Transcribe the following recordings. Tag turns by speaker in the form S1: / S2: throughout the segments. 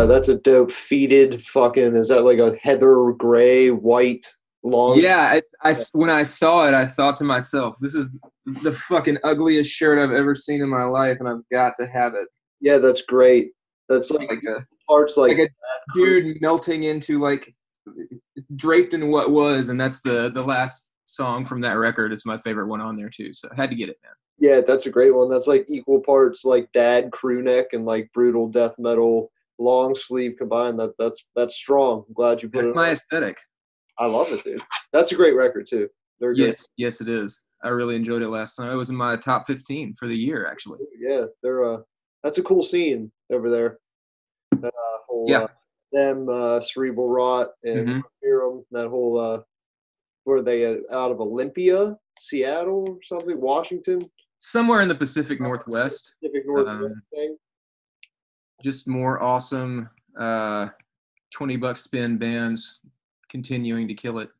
S1: Uh that's a dope faded fucking is that like a heather gray white long
S2: Yeah, I, I when I saw it, I thought to myself, "This is the fucking ugliest shirt I've ever seen in my life, and I've got to have it."
S1: Yeah, that's great. That's like,
S2: like a
S1: parts like,
S2: like a dude melting into like draped in what was, and that's the the last song from that record. It's my favorite one on there too, so I had to get it, man.
S1: yeah, that's a great one. That's like equal parts like dad crew neck and like brutal death metal long sleeve combined. That that's that's strong. I'm glad you put
S2: That's
S1: it.
S2: my
S1: on.
S2: aesthetic.
S1: I love it, dude. That's a great record too. They're good.
S2: Yes, yes, it is. I really enjoyed it last time. It was in my top 15 for the year, actually.
S1: Yeah, they're uh that's a cool scene over there. That uh, whole
S2: Yeah.
S1: uh, them uh cerebral rot and
S2: Mhm.
S1: That whole uh were they uh, out of Olympia, Seattle or something, Washington,
S2: Somewhere in the Pacific Northwest.
S1: Pacific Northwest
S2: Um,
S1: thing.
S2: Just more awesome uh, 20 buck spin bands continuing to kill it.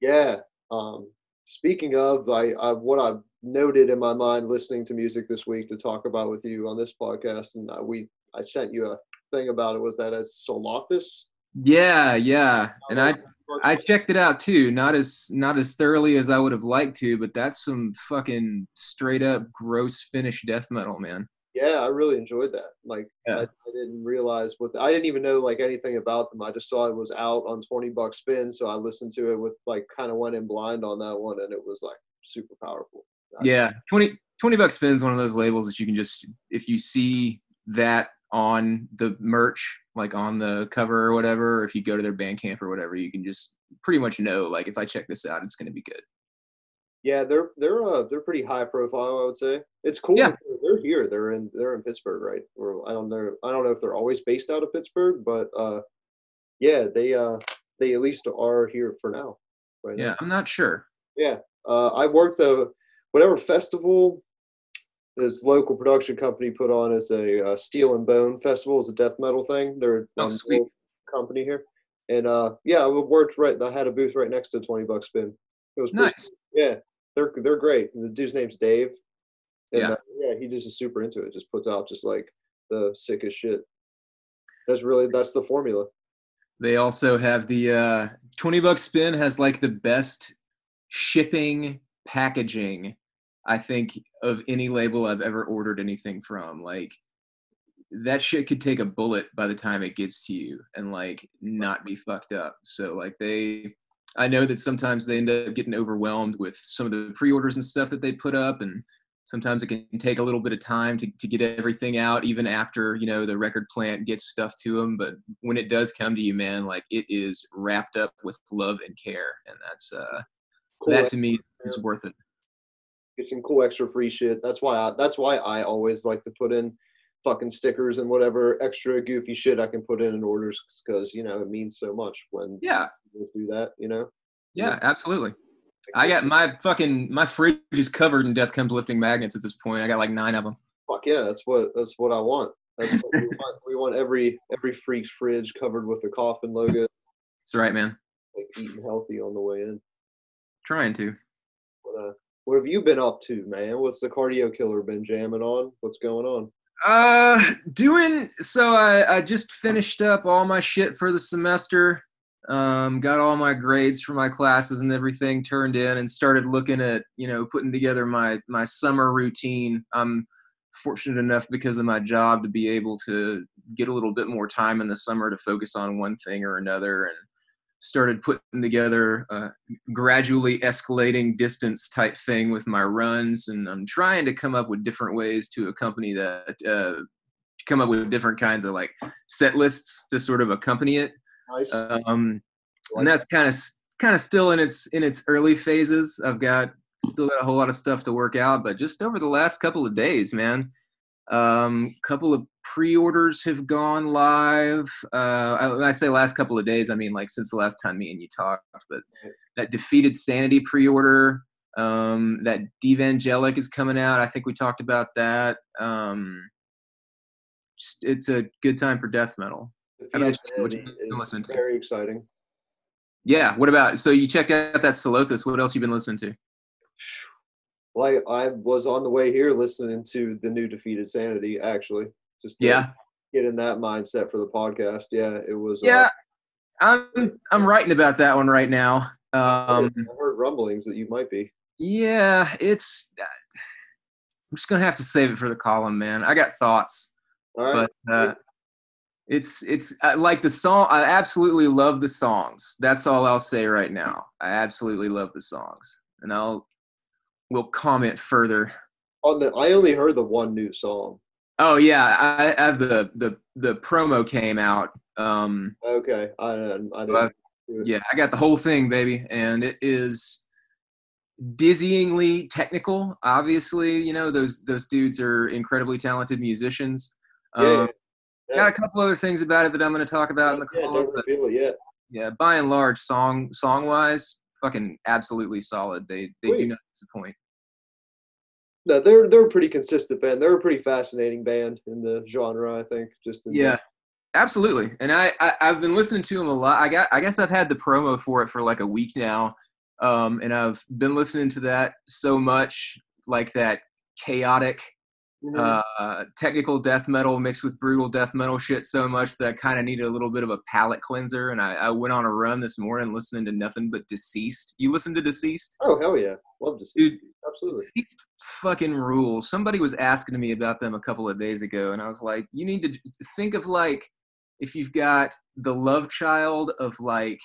S1: Yeah. Um, speaking of, I, I what I've noted in my mind listening to music this week to talk about with you on this podcast, and uh, we I sent you a thing about it was that a Solothus.
S2: Yeah, yeah. And I I checked it out too. Not as not as thoroughly as I would have liked to, but that's some fucking straight up gross Finnish death metal, man.
S1: Yeah, I really enjoyed that. Like
S2: Yeah.
S1: I, I didn't realize what I didn't even know like anything about them. I just saw it was out on twenty bucks spin, so I listened to it with like kind of went in blind on that one, and it was like super powerful. I-
S2: Yeah, 20, 20 bucks spins one of those labels that you can just if you see that on the merch, like on the cover or whatever, or if you go to their Bandcamp or whatever, you can just pretty much know like if I check this out, it's gonna be good.
S1: Yeah, they're they're uh they're pretty high profile, I would say. It's cool.
S2: Yeah.
S1: They're, they're here. They're in they're in Pittsburgh, right? Or I don't know. I don't know if they're always based out of Pittsburgh, but uh, yeah, they uh they at least are here for now. Right now.
S2: Yeah, I'm not sure.
S1: Yeah. Uh, I worked a whatever festival this local production company put on as a uh, Steel and Bone festival is a death metal thing. They're
S2: Oh,
S1: um,
S2: sweet.
S1: company here, and uh, yeah, I worked right. I had a booth right next to Twenty Bucks Spin. It was
S2: Nice.
S1: yeah, they're they're great. The dude's name's Dave. And,
S2: Yeah.
S1: uh, yeah, he just is super into it. Just puts out just like the sickest shit. That's really that's the formula.
S2: They also have the uh, 20 bucks spin has like the best shipping packaging, I think, of any label I've ever ordered anything from. Like that shit could take a bullet by the time it gets to you and like not be fucked up. So like they I know that sometimes they end up getting overwhelmed with some of the pre-orders and stuff that they put up and sometimes it can take a little bit of time to, to get everything out even after you know the record plant gets stuff to them but when it does come to you man like it is wrapped up with love and care and that's uh
S1: Cool
S2: that to me is worth it
S1: get some cool extra free shit. That's why I that's why I always like to put in fucking stickers and whatever extra goofy shit I can put in in orders because you know it means so much when
S2: yeah
S1: people do that. You know.
S2: yeah absolutely i got my fucking my fridge is covered in death comes lifting magnets at this point i got like nine of them
S1: Fuck yeah, that's what that's what I want. That's what we want. We want every every freak's fridge covered with the coffin logo,
S2: that's right man
S1: like eating healthy on the way in.
S2: trying to
S1: What uh, what have you been up to, man? What's the cardio killer been jamming on? What's going on?
S2: Uh, doing so. I I just finished up all my shit for the semester. Um, got all my grades for my classes and everything turned in, and started looking at you know putting together my my summer routine. I'm fortunate enough because of my job to be able to get a little bit more time in the summer to focus on one thing or another, and started putting together a gradually escalating distance type thing with my runs and i'm trying to come up with different ways to accompany that uh, come up with different kinds of like set lists to sort of accompany it
S1: Nice.
S2: um,
S1: Like-
S2: and that's kind of kind of still in its in its early phases. I've got still got a whole lot of stuff to work out but just over the last couple of days man. Um couple of pre-orders have gone live. Uh I, when i say last couple of days i mean like since the last time me and you talked but that defeated sanity pre-order um that devangelic is coming out. I think we talked about that. Um just, it's a good time for death metal How about
S1: Defeated
S2: you? What you
S1: Sanity
S2: been
S1: is very exciting.
S2: yeah what about so you checked out that Solothus. what else you been listening to
S1: Like I was on the way here listening to the new Defeated Sanity. Actually, just uh,
S2: yeah
S1: get in that mindset for the podcast. Yeah, it was.
S2: Yeah, uh, I'm I'm writing about that one right now. Um,
S1: I, heard, I heard rumblings that you might be.
S2: Yeah, it's. I'm just gonna have to save it for the column, man. I got thoughts, but uh, it's it's uh, like the song. I absolutely love the songs. That's all I'll say right now. I absolutely love the songs, and I'll will comment further.
S1: On the, I only heard the one new song.
S2: Oh yeah, I, I have the the the promo came out. Um,
S1: okay, I didn't. I didn't
S2: yeah, I got the whole thing, baby, and it is dizzyingly technical. Obviously, you know those those dudes are incredibly talented musicians.
S1: Yeah, um,
S2: yeah. Got a couple other things about it that I'm going to talk about in the
S1: call. Yeah, don't feel it yet.
S2: Yeah, by and large, song song wise, fucking absolutely solid. They they Sweet. do not disappoint.
S1: No, they're they're a pretty consistent band. They're a pretty fascinating band in the genre, I think. Just
S2: yeah, the- absolutely. And I, I have been listening to them a lot. I got I guess I've had the promo for it for like a week now, um, and I've been listening to that so much, like that chaotic mm-hmm. uh, technical death metal mixed with brutal death metal shit so much that I kind of needed a little bit of a palate cleanser. And I, I, went on a run this morning listening to nothing but Deceased. You listen to Deceased?
S1: Oh hell yeah, love Deceased. Dude, Absolutely.
S2: Deceased fucking rules. Somebody was asking me about them a couple of days ago, and I was like, you need to think of like if you've got the love child of like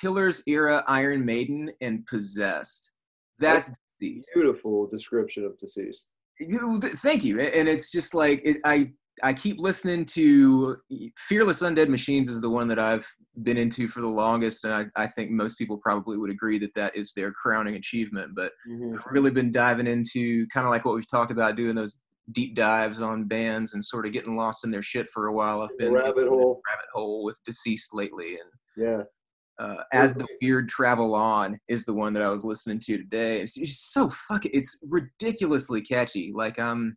S2: Killers era Iron Maiden and Possessed. That's, That's deceased.
S1: Beautiful description of deceased.
S2: Thank you. And it's just like it, I I keep listening to Fearless Undead Machines is the one that I've been into for the longest, and I, I think most people probably would agree that that is their crowning achievement. But mm-hmm. I've really been diving into kind of like what we've talked about, doing those deep dives on bands and sort of getting lost in their shit for a while. I've been
S1: rabbit hole,
S2: rabbit hole with deceased lately, and
S1: yeah,
S2: uh, as the weird travel on is the one that I was listening to today. It's, it's so fucking, it's ridiculously catchy. Like I'm, um,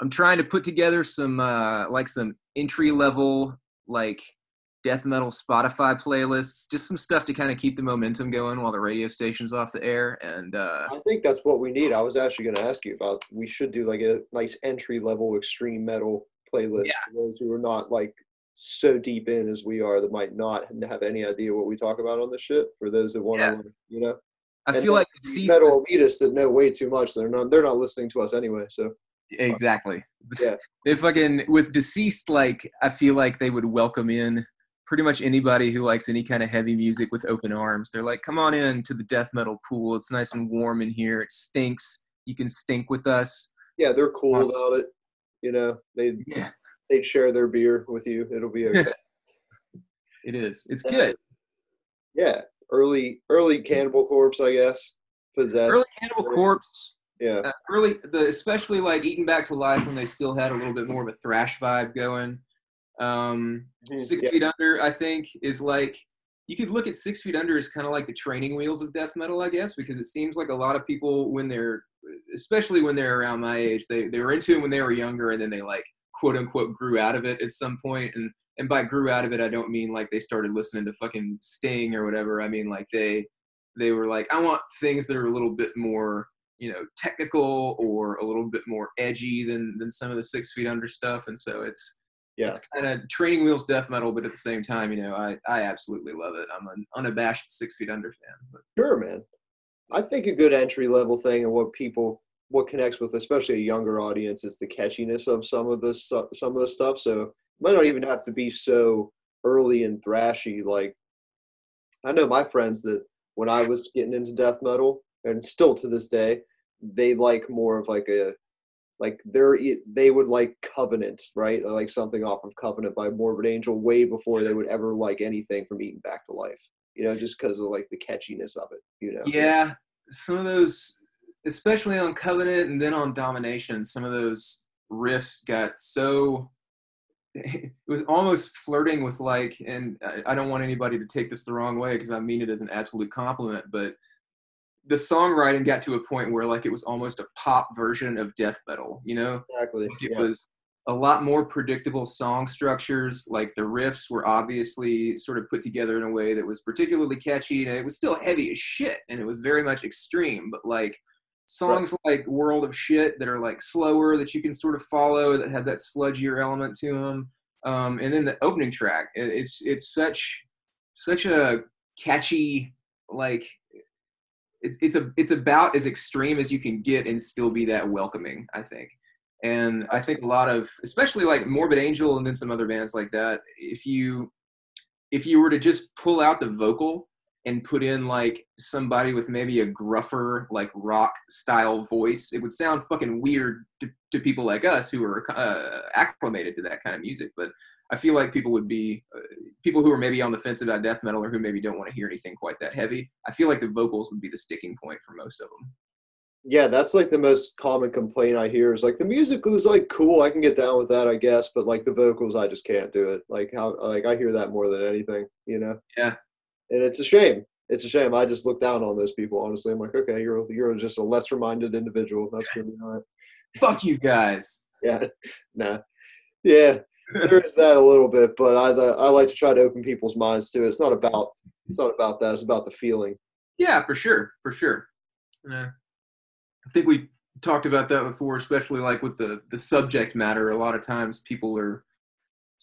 S2: I'm trying to put together some uh, like some entry level like death metal Spotify playlists, just some stuff to kind of keep the momentum going while the radio station's off the air. And uh,
S1: I think that's what we need. I was actually going to ask you about. We should do like a nice entry level extreme metal playlist yeah. for those who are not like so deep in as we are that might not have any idea what we talk about on this shit. For those that want to, yeah. you know,
S2: I and feel like
S1: metal elitists that know way too much. They're not. They're not listening to us anyway. So
S2: exactly.
S1: Yeah.
S2: They fucking with deceased. Like I feel like they would welcome in pretty much anybody who likes any kind of heavy music with open arms. They're like, come on in to the death metal pool. It's nice and warm in here. It stinks. You can stink with us.
S1: Yeah, they're cool about it. You know, they
S2: yeah
S1: they'd share their beer with you. It'll be okay.
S2: it is. It's good.
S1: yeah, early early Cannibal Corpse, I guess. Possessed.
S2: Early Cannibal Corpse.
S1: Yeah.
S2: Uh, early, the especially like Eaten Back to Life when they still had a little bit more of a thrash vibe going. Um, mm-hmm. Six yeah. Feet Under, I think, is like you could look at Six Feet Under as kind of like the training wheels of death metal, I guess, because it seems like a lot of people when they're, especially when they're around my age, they they were into it when they were younger, and then they like quote unquote grew out of it at some point and and by grew out of it i don't mean like they started listening to fucking sting or whatever. I mean like they they were like i want things that are a little bit more you know technical or a little bit more edgy than than some of the six feet under stuff. And so it's yeah. it's kind of training wheels death metal but at the same time you know i i absolutely love it. I'm an unabashed six feet under fan but.
S1: sure man. I think a good entry level thing and what people what connects with especially a younger audience is the catchiness of some of this some of the stuff. So it might not even have to be so early and thrashy. Like I know my friends that when I was getting into death metal, and still to this day, they like more of like a like they're they would like Covenant, right? Like something off of Covenant by Morbid Angel way before they would ever like anything from Eaten Back to Life. You know, just because of like the catchiness of it. You know.
S2: Yeah, some of those especially on Covenant and then on Domination, some of those riffs got so it was almost flirting with like and I don't want anybody to take this the wrong way because I mean it as an absolute compliment, but the songwriting got to a point where like it was almost a pop version of death metal, you know?
S1: Exactly.
S2: Like it yeah. was a lot more predictable song structures. Like the riffs were obviously sort of put together in a way that was particularly catchy and it was still heavy as shit and it was very much extreme, but like songs like World of Shit that are like slower that you can sort of follow that have that sludgier element to them. Um, and then the opening track, it's it's such such a catchy like it's it's a it's about as extreme as you can get and still be that welcoming. I think. And I think a lot of, especially like Morbid Angel and then some other bands like that, if you if you were to just pull out the vocal and put in like somebody with maybe a gruffer like rock style voice it would sound fucking weird to, to people like us who are uh, acclimated to that kind of music but i feel like people would be uh, people who are maybe on the fence about death metal or who maybe don't want to hear anything quite that heavy i feel like the vocals would be the sticking point for most of them
S1: yeah that's like the most common complaint i hear is like the music is like cool i can get down with that i guess but like the vocals i just can't do it like how like i hear that more than anything you know?
S2: Yeah
S1: and it's a shame. It's a shame. I just look down on those people. Honestly, I'm like, okay, you're you're just a lesser minded individual. That's really not.
S2: Fuck you guys.
S1: Yeah, nah, yeah. there is that a little bit, but I uh, I like to try to open people's minds too. It's not about it's not about that. It's about the feeling.
S2: Yeah, for sure, for sure. Yeah, I think we talked about that before, especially like with the the subject matter. A lot of times people are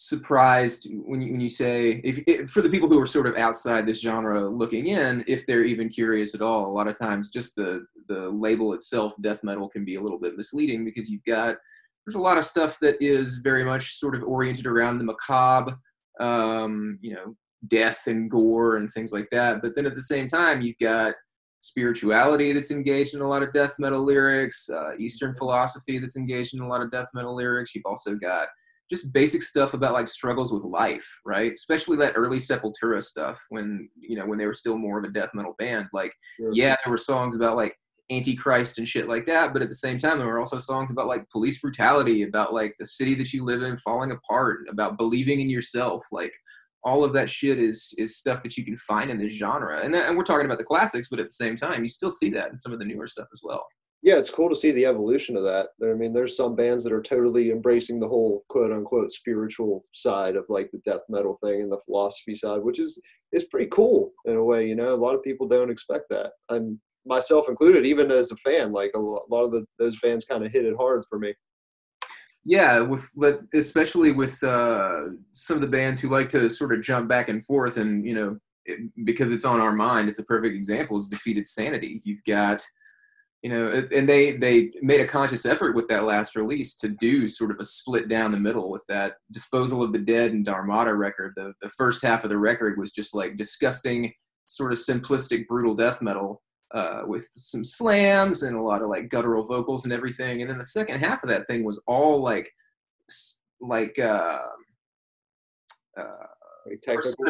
S2: surprised when you when you say if, if, for the people who are sort of outside this genre looking in if they're even curious at all a lot of times just the the label itself death metal can be a little bit misleading because you've got there's a lot of stuff that is very much sort of oriented around the macabre um, you know death and gore and things like that. But then at the same time you've got spirituality that's engaged in a lot of death metal lyrics uh, eastern philosophy that's engaged in a lot of death metal lyrics. You've also got just basic stuff about like struggles with life, right? Especially that early Sepultura stuff when you know when they were still more of a death metal band. Like, sure. yeah, there were songs about like antichrist and shit like that, but at the same time, there were also songs about like police brutality, about like the city that you live in falling apart, about believing in yourself, like. All of that shit is is stuff that you can find in this genre, and, and we're talking about the classics, but at the same time, you still see that in some of the newer stuff as well
S1: yeah, it's cool to see the evolution of that. I mean, there's some bands that are totally embracing the whole quote unquote spiritual side of like the death metal thing and the philosophy side, which is is pretty cool in a way. You know, a lot of people don't expect that, and myself included. Even as a fan, like a lot of the, those bands kind of hit it hard for me.
S2: Yeah, with especially with uh, some of the bands who like to sort of jump back and forth, and you know, it, because it's on our mind, it's a perfect example. Is defeated sanity. You've got you know and they they made a conscious effort with that last release to do sort of a split down the middle with that disposal of the dead and dharmata record. The, the first half of the record was just like disgusting sort of simplistic brutal death metal uh, with some slams and a lot of like guttural vocals and everything. And then the second half of that thing was all like like uh, uh,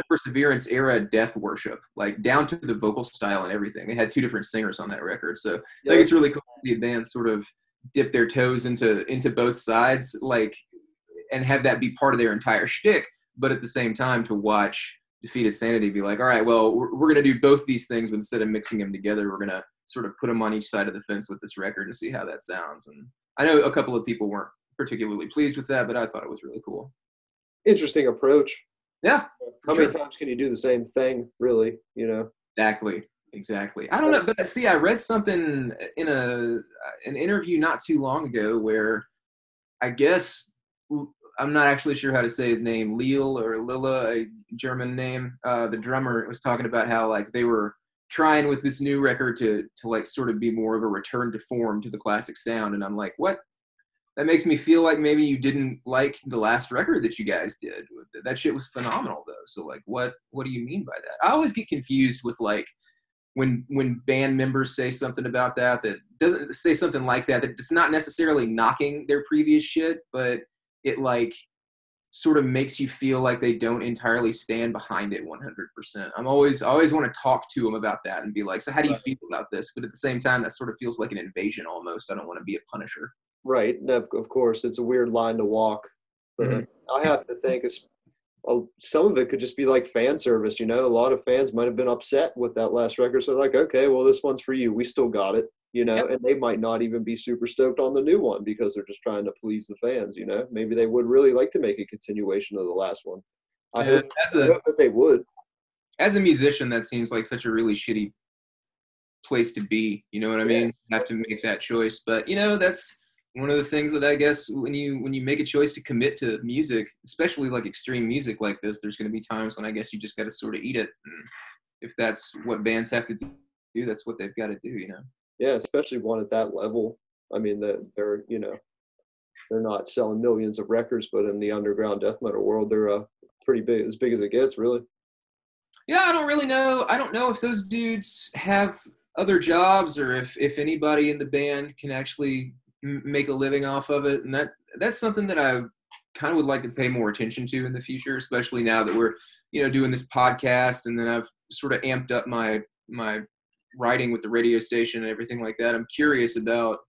S2: Perseverance era death worship, like down to the vocal style and everything. They had two different singers on that record, so yeah. I think it's really cool to see a band sort of dip their toes into into both sides, like, and have that be part of their entire shtick. But at the same time, to watch Defeated Sanity be like, all right, well, we're, we're going to do both these things, but instead of mixing them together, we're going to sort of put them on each side of the fence with this record and see how that sounds. And I know a couple of people weren't particularly pleased with that, but I thought it was really cool.
S1: Interesting approach.
S2: Yeah.
S1: How many times can you do the same thing, really? You know.
S2: Exactly. Exactly. I don't know, but see, I read something in a an interview not too long ago where I guess I'm not actually sure how to say his name, Lil or Lilla, a German name. Uh, the drummer was talking about how like they were trying with this new record to to like sort of be more of a return to form to the classic sound, and I'm like, what? That makes me feel like maybe you didn't like the last record that you guys did. That shit was phenomenal though. So like what what do you mean by that? I always get confused with like when when band members say something about that that doesn't say something like that that it's not necessarily knocking their previous shit, but it like sort of makes you feel like they don't entirely stand behind it 100%. I'm always I always want to talk to them about that and be like, "So how do you feel about this?" But at the same time that sort of feels like an invasion almost. I don't want to be a punisher.
S1: Right. of course, it's a weird line to walk. But mm-hmm. I have to think some of it could just be like fan service. You know, a lot of fans might have been upset with that last record. So like, okay, well, this one's for you. We still got it. You know, yep. and they might not even be super stoked on the new one because they're just trying to please the fans. You know, maybe they would really like to make a continuation of the last one. I, hope, a, I hope that they would.
S2: As a musician, that seems like such a really shitty place to be. You know what I
S1: Yeah.
S2: mean? Have to make that choice. But you know, that's one of the things that I guess when you when you make a choice to commit to music, especially like extreme music like this, there's going to be times when I guess you just got to sort of eat it. And if that's what bands have to do, that's what they've got to do. You know?
S1: Yeah, especially one at that level. I mean, that they're you know, they're not selling millions of records, but in the underground death metal world, they're uh, pretty big, as big as it gets, really.
S2: Yeah, I don't really know. I don't know if those dudes have other jobs or if if anybody in the band can actually make a living off of it, and that that's something that I kind of would like to pay more attention to in the future, especially now that we're you know doing this podcast, and then I've sort of amped up my my writing with the radio station and everything like that. I'm curious about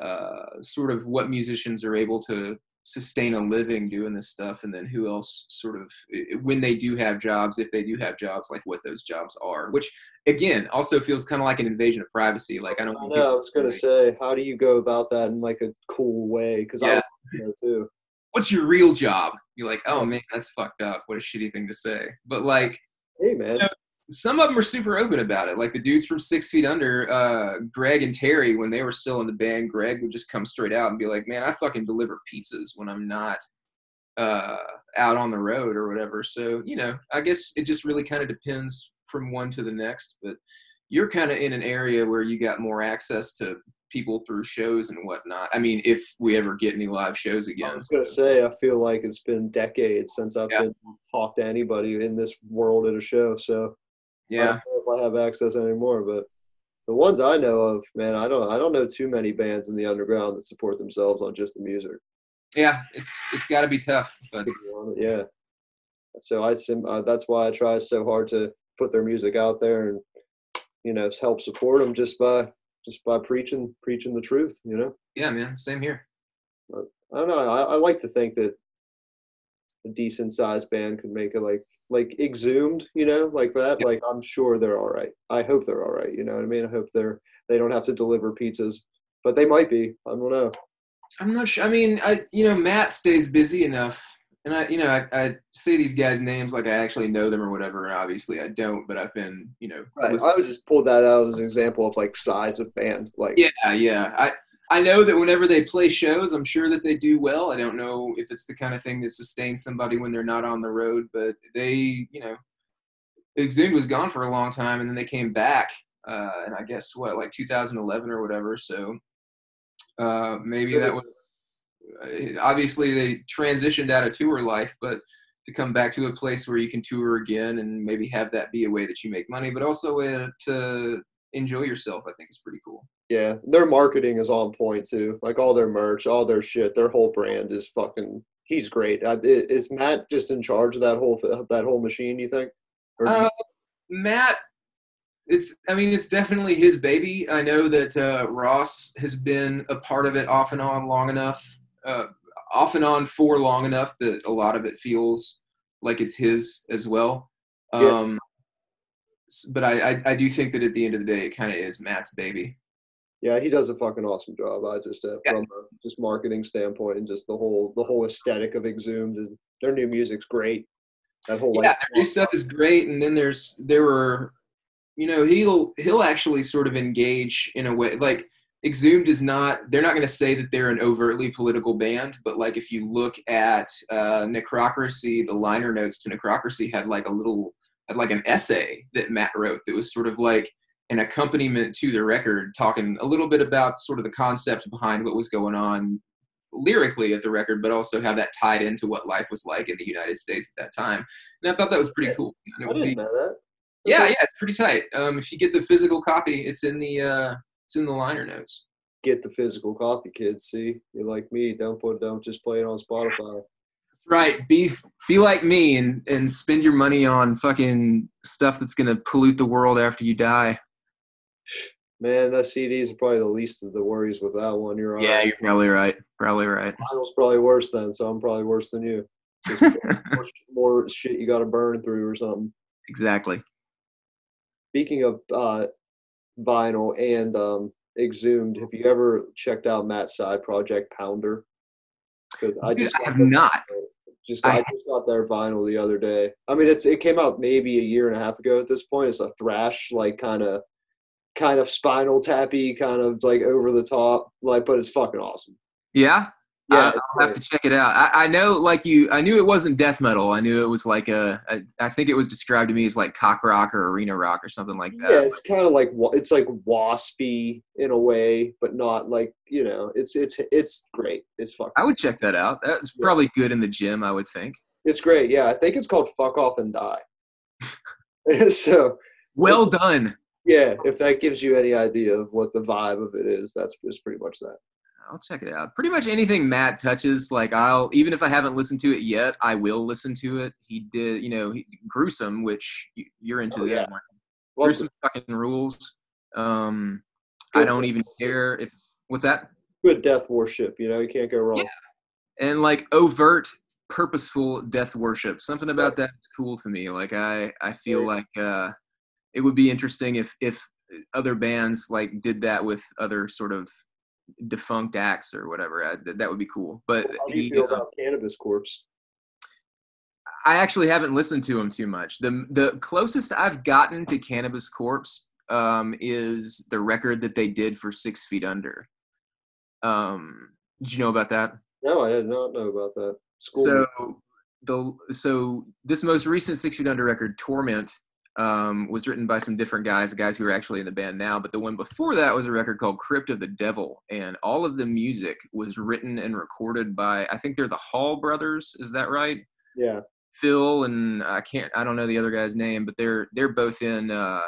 S2: uh, sort of what musicians are able to sustain a living doing this stuff and then who else sort of when they do have jobs if they do have jobs like what those jobs are which again also feels kind of like an invasion of privacy like i don't
S1: I know. I was gonna say, how do you go about that in like a cool way? Because I
S2: Yeah.
S1: to know too.
S2: what's your real job you're like oh man that's fucked up what a shitty thing to say but like
S1: Hey, man.
S2: Yeah. some of them are super open about it. Like the dudes from Six Feet Under, uh, Greg and Terry, when they were still in the band, Greg would just come straight out and be like, "Man, I fucking deliver pizzas when I'm not uh, out on the road or whatever." So you know, I guess it just really kind of depends from one to the next. But you're kind of in an area where you got more access to people through shows and whatnot. I mean, if we ever get any live shows again.
S1: I was gonna say, I feel like it's been decades since I've
S2: Yeah.
S1: been talked to anybody in this world at a show. So I
S2: yeah.
S1: don't know if I have access anymore, but the ones I know of, man, I don't I don't know too many bands in the underground that support themselves on just the music.
S2: Yeah, it's it's got to be tough, but
S1: to be honest. Yeah. So I sim- uh, that's why I try so hard to put their music out there and you know help support them just by just by preaching preaching the truth. You know.
S2: yeah, man, same here.
S1: I don't know. I, I like to think that a decent sized band could make it like like exhumed, you know, like that.
S2: Yeah.
S1: Like I'm sure they're all right. I hope they're all right. You know what I mean? I hope they're they don't have to deliver pizzas, but they might be. I don't know.
S2: I'm not sure. I mean, I you know Matt stays busy enough, and I you know I, I say these guys' names like I actually know them or whatever. And obviously I don't, but I've been you know.
S1: Right. I was just pulled that out as an example of like size of band. Like
S2: yeah, yeah. I I know that whenever they play shows, I'm sure that they do well. I don't know if it's the kind of thing that sustains somebody when they're not on the road, but they you know, Exhumed was gone for a long time, and then they came back, uh, and I guess what like 2011 or whatever. So uh, maybe that was obviously they transitioned out of tour life, but to come back to a place where you can tour again and maybe have that be a way that you make money, but also a to enjoy yourself, I think is pretty cool.
S1: Yeah, their marketing is on point too. Like all their merch, all their shit, their whole brand is fucking. He's great. Uh, Is Matt just in charge of that whole that whole machine? You think? Or
S2: Uh, Matt, it's I mean it's definitely his baby. I know that uh, Ross has been a part of it off and on long enough, uh, off and on for long enough that a lot of it feels like it's his as well.
S1: Yeah.
S2: Um, s- but I, I I do think that at the end of the day, it kind of is Matt's baby.
S1: yeah, he does a fucking awesome job. I just uh,
S2: Yeah.
S1: from a just marketing standpoint and just the whole the whole aesthetic of Exhumed. And their new music's great. That whole
S2: yeah,
S1: like
S2: their new stuff is great, and then there's there were, you know, he'll he'll actually sort of engage in a way like Exhumed is not. They're not going to say that they're an overtly political band, but like if you look at uh, Necrocracy, the liner notes to Necrocracy had like a little had like an essay that Matt wrote that was sort of like an accompaniment to the record, talking a little bit about sort of the concept behind what was going on lyrically at the record, but also how that tied into what life was like in the United States at that time. And I thought that was pretty cool.
S1: I didn't
S2: be-
S1: know that.
S2: yeah, yeah, it's pretty tight. Um, if you get the physical copy, it's in the uh, it's in the liner notes.
S1: Get the physical copy, kids. See, you're like me. Don't put don't just play it on Spotify.
S2: Right. Be be like me and and spend your money on fucking stuff that's gonna pollute the world after you die.
S1: Man, that CDs are probably the least of the worries with that one. You're
S2: Yeah,
S1: right.
S2: you're probably right. Probably right.
S1: Vinyl's probably worse then, so I'm probably worse than you. Just more, more shit you got to burn through or something.
S2: exactly.
S1: Speaking of uh, vinyl and um, exhumed, have you ever checked out Matt's side project Pounder? Because I
S2: Dude,
S1: just
S2: I have not.
S1: Just got, I,
S2: I-
S1: just got their vinyl the other day. I mean, it's it came out maybe a year and a half ago at this point. It's a thrash like kind of kind of spinal tappy, kind of like over the top, like, but it's fucking awesome.
S2: Yeah,
S1: Yeah,
S2: I, I'll have to check it out. I, I know, like you, I knew it wasn't death metal. I knew it was like a, a. I think it was described to me as like cock rock or arena rock or something like that.
S1: yeah, it's kind of like it's like waspy in a way, but not like you know, it's it's it's great. It's fucking.
S2: I would check that out. That's
S1: Yeah.
S2: probably good in the gym. I would think.
S1: It's great. Yeah, I think it's called "Fuck Off and Die." so
S2: Well done.
S1: yeah, if that gives you any idea of what the vibe of it is, that's just pretty much that.
S2: I'll check it out. Pretty much anything Matt touches, like I'll even if I haven't listened to it yet, I will listen to it. He did, you know, he, gruesome, which you're into
S1: Oh,
S2: that
S1: yeah.
S2: one.
S1: Well,
S2: Gruesome fucking rules. Um, I don't even care if what's that.
S1: good death worship. You know, you can't go wrong. Yeah.
S2: and like overt purposeful death worship something about that is cool to me like i i feel like uh it would be interesting if if other bands like did that with other sort of defunct acts or whatever I, that, that would be cool but
S1: How do you
S2: he,
S1: feel
S2: uh,
S1: about Cannabis Corpse?
S2: i actually haven't listened to him too much the the closest i've gotten to cannabis corpse um is the record that they did for six feet under um did you know about that
S1: No, I did not know about that. School.
S2: so the so this most recent Six Feet Under record, Torment, um, was written by some different guys, the guys who are actually in the band now. But the one before that was a record called Crypt of the Devil, and all of the music was written and recorded by I think they're the Hall brothers. Is that right?
S1: yeah,
S2: Phil and I can't I don't know the other guy's name, but they're they're both in uh,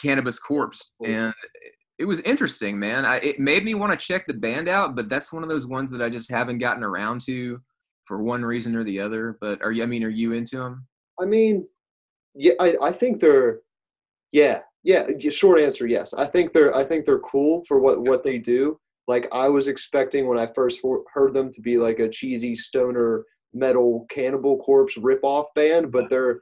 S2: Cannabis Corpse,
S1: Cool.
S2: and it was interesting, man. I, it made me want to check the band out, but that's one of those ones that I just haven't gotten around to for one reason or the other. But are you? I mean, are you into them?
S1: I mean, yeah, I, I think they're, yeah, yeah. Short answer, yes. I think they're, I think they're cool for what what they do. Like I was expecting when I first heard them to be like a cheesy stoner metal Cannibal Corpse ripoff band, but they're,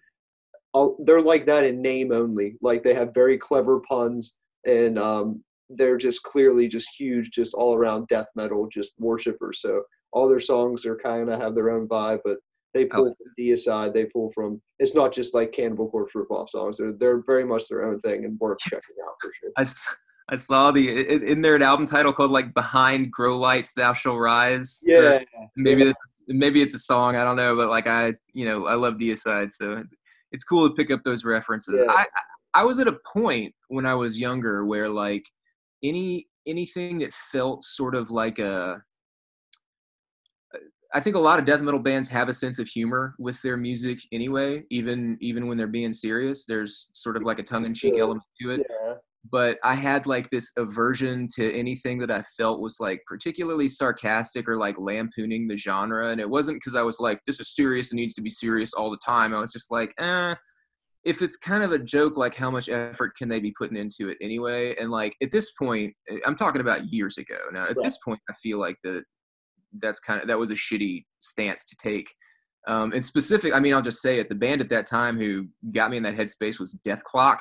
S1: uh, they're like that in name only. Like they have very clever puns and um, they're just clearly just huge, just all around death metal, just worshippers. So all their songs are kind of have their own vibe, but they oh. pull from DSI. they pull from. It's not just like Cannibal Corpse ripoff songs. They're they're very much their own thing and worth checking out for sure.
S2: I saw the i- in there an album title called like Behind Grow Lights Thou Shall Rise.
S1: Yeah,
S2: maybe
S1: yeah.
S2: it's, maybe it's a song. I don't know, but like I, you know, I love DSI, so it's, it's cool to pick up those references.
S1: Yeah.
S2: I I was at a point when I was younger where like any anything that felt sort of like a I think a lot of death metal bands have a sense of humor with their music anyway, even even when they're being serious. There's sort of like a tongue in cheek
S1: Yeah.
S2: element to it
S1: yeah,
S2: but I had like this aversion to anything that I felt was like particularly sarcastic or like lampooning the genre. And it wasn't because I was like, this is serious and needs to be serious all the time. I was just like, eh, if it's kind of a joke, like how much effort can they be putting into it anyway? And like at this point, eh, I'm talking about years ago. Now at
S1: Right.
S2: this point, I feel like that that's kind of that was a shitty stance to take. Um, and specific, I mean, I'll just say it. The band at that time who got me in that headspace was Dethklok.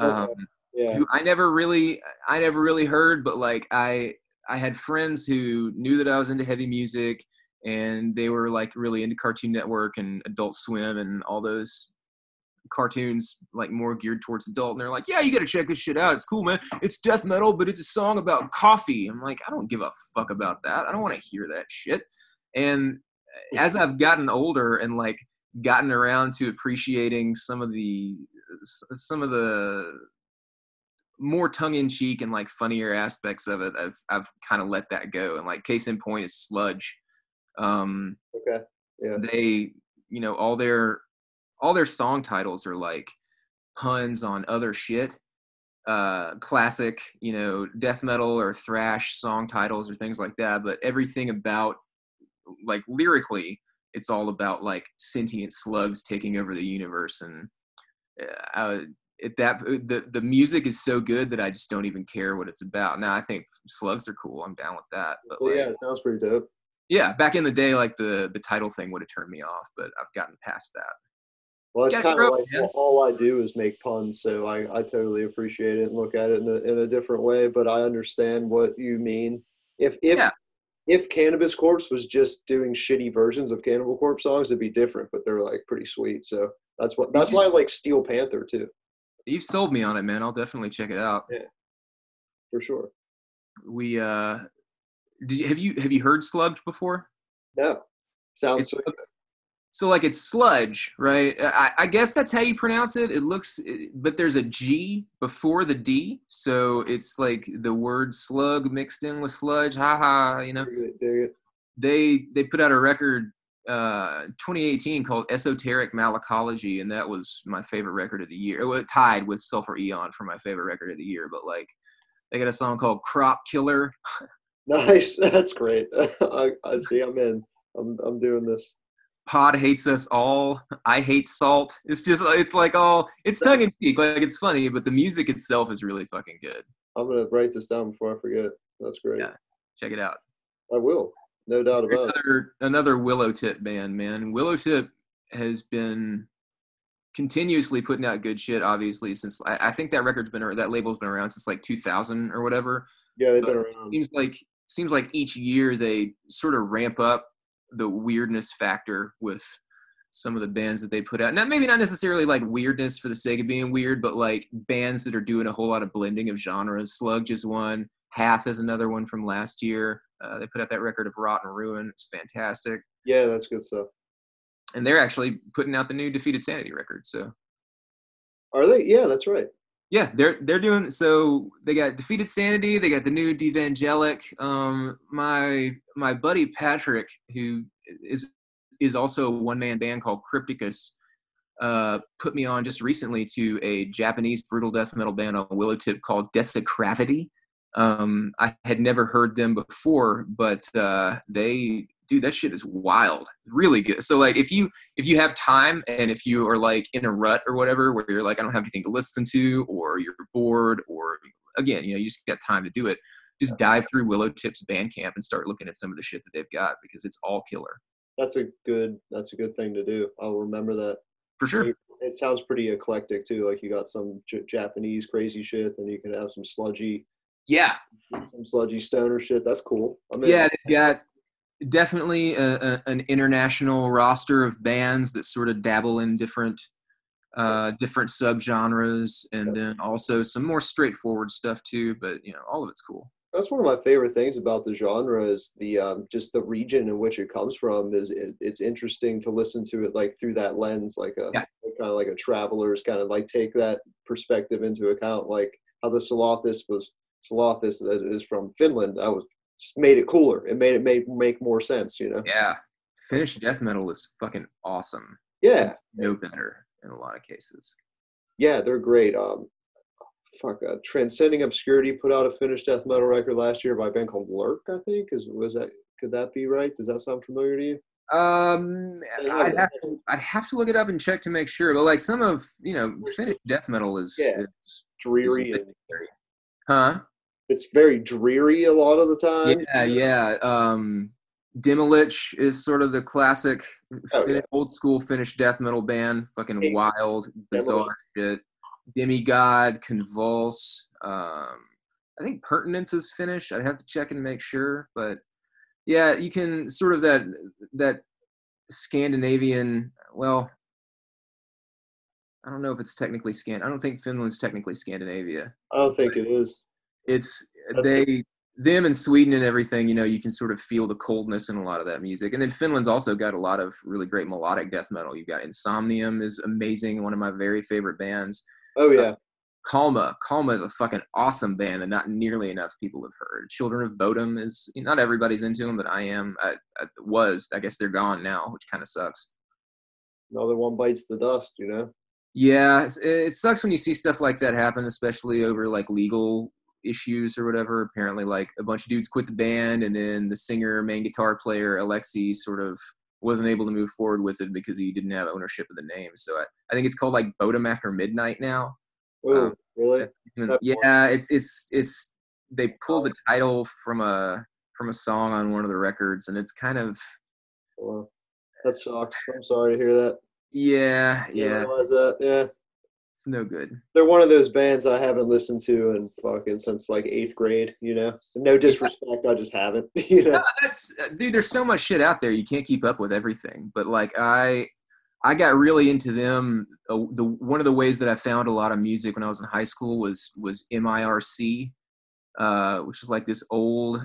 S1: Okay.
S2: Um,
S1: yeah,
S2: who I never really I never really heard, but like I I had friends who knew that I was into heavy music and they were like really into Cartoon Network and Adult Swim and all those cartoons like more geared towards adult and they're like, Yeah, you gotta check this shit out. It's cool, man. It's death metal, but it's a song about coffee. I'm like, I don't give a fuck about that. I don't wanna hear that shit. And as I've gotten older and like gotten around to appreciating some of the some of the more tongue in cheek and like funnier aspects of it, I've I've kind of let that go. And like case in point is Slugdge. Um,
S1: okay, yeah,
S2: they you know all their all their song titles are like puns on other shit. Uh, classic, you know, death metal or thrash song titles or things like that. But everything about like lyrically, it's all about like sentient slugs taking over the universe and uh, it, that the the music is so good that I just don't even care what it's about. Now I think slugs are cool. I'm down with that. But
S1: Well,
S2: like,
S1: yeah, it sounds pretty dope.
S2: yeah, back in the day, like the the title thing would have turned me off, but I've gotten past that.
S1: Well, it's kind of like
S2: man.
S1: all I do is make puns, so I, I totally appreciate it and look at it in a, in a different way. But I understand what you mean. If if
S2: Yeah.
S1: if Cannabis Corpse was just doing shitty versions of Cannibal Corpse songs, it'd be different. But they're like pretty sweet, so that's what that's why I like Steel Panther too.
S2: You've sold me on it, man. I'll definitely check it out.
S1: Yeah, for sure.
S2: We uh, did you, have you have you heard Slugdge before?
S1: No, sounds
S2: It's-. So like it's Slugdge, right? I, I guess that's how you pronounce it. It looks, but there's a G before the D, so it's like the word slug mixed in with sludge. Ha ha, you know.
S1: dig it, dig it.
S2: They they put out a record uh 2018 called Esoteric Malacology, and that was my favorite record of the year. It was tied with Sulphur Aeon for my favorite record of the year. But like, they got a song called Crop Killer.
S1: Nice, that's great. I, I see. I'm in. I'm I'm doing this.
S2: Pod hates us all. I hate salt. It's just it's like all it's tongue in cheek, like it's funny, but the music itself is really fucking good.
S1: I'm gonna write this down before I forget. That's great.
S2: Yeah. Check it out.
S1: I will. No doubt about it.
S2: Another another Willow Tip band, man. Willow Tip has been continuously putting out good shit. Obviously, since I, I think that record's been ar- that label's been around since like 2000 or whatever.
S1: Yeah, they've been around.
S2: Seems like seems like each year they sort of ramp up the weirdness factor with some of the bands that they put out. Not maybe not necessarily like weirdness for the sake of being weird, but like bands that are doing a whole lot of blending of genres. Slugdge is one. Hath is another one from last year. Uh, they put out that record of Rot and Ruin. It's fantastic,
S1: Yeah, that's good stuff.
S2: and they're actually putting out the new Defeated Sanity record. So
S1: Are they? Yeah, that's right.
S2: Yeah, they're they're doing so. They got Defeated Sanity. They got the new Devangelic. Um, my my buddy Patrick, who is is also a one man band called Crypticus, uh, put me on just recently to a Japanese brutal death metal band on Willow Tip called Desecravity. Um, I had never heard them before, but uh, they dude that shit is wild really good so like if you if you have time and if you are like in a rut or whatever where you're like i don't have anything to listen to or you're bored or again you know you just got time to do it just dive through willow tips bandcamp and start looking at some of the shit that they've got because it's all killer
S1: That's a good. That's a good thing to do. I'll remember that.
S2: for sure
S1: It, sounds pretty eclectic too. Like you got some J- Japanese crazy shit, and you can have some sludgy,
S2: yeah
S1: some sludgy stoner shit. That's cool. I mean,
S2: yeah they've got definitely a, a, an international roster of bands that sort of dabble in different uh different subgenres and then also some more straightforward stuff too but you know all of it's cool.
S1: That's one of my favorite things about the genre is the um, just the region in which it comes from is it, it's interesting to listen to it like through that lens like a
S2: Yeah.
S1: kind of like a traveler's kind of like take that perspective into account like how the Solothus was that is from Finland that was just made it cooler. It made it make make more sense you know?
S2: Yeah. Finnish death metal is fucking awesome.
S1: Yeah.
S2: No better in a lot of cases.
S1: Yeah they're great. Um fuck uh, transcending obscurity put out a Finnish death metal record last year by a band called Lurk I think. Is was that could that be right? Does that sound familiar to you?
S2: Um, I'd have to I'd have to look it up and check to make sure. But like some of you know Finnish death metal is,
S1: Yeah.
S2: is, is
S1: dreary and
S2: huh?
S1: It's very dreary a lot of the time.
S2: Yeah, yeah. Um, Demilich is sort of the classic
S1: Oh,
S2: Fin-
S1: yeah.
S2: old school Finnish death metal band. Fucking
S1: Hey,
S2: wild, bizarre shit. Demigod, Convulse. Um, I think Purtenance is Finnish. I'd have to check and make sure, but yeah, you can sort of that that Scandinavian. Well, I don't know if it's technically Scan. I don't think Finland's technically Scandinavia
S1: I don't think it is.
S2: It's
S1: That's
S2: they them and Sweden and everything, you know, you can sort of feel the coldness in a lot of that music. And then Finland's also got a lot of really great melodic death metal. You've got Insomnium is amazing, one of my very favorite bands.
S1: Oh uh, yeah,
S2: Kalmah, Kalmah is a fucking awesome band that not nearly enough people have heard. Children of Bodom is not everybody's into them, but I am. I, I was. I guess they're gone now, which kind of sucks.
S1: another one bites the dust. You know.
S2: Yeah, it sucks when you see stuff like that happen, especially over like legal issues or whatever. Apparently, like a bunch of dudes quit the band, and then the singer, main guitar player Alexi, sort of wasn't able to move forward with it because he didn't have ownership of the name. So I, I think it's called like Bodom After Midnight now.
S1: Oh
S2: Um,
S1: really? That
S2: yeah, it's it's it's they pulled the title from a from a song on one of the records, and it's kind of
S1: Well, that sucks. I'm sorry to hear that.
S2: yeah, yeah,
S1: realize that. Yeah,
S2: it's no good.
S1: they're one of those bands I haven't listened to in fucking since like eighth grade. You know. No disrespect, I just haven't. You know.
S2: No, that's uh, dude. There's so much shit out there. You can't keep up with everything. But like I, I got really into them. Uh, the one of the ways that I found a lot of music when I was in high school was was MIRC, uh, which is like this old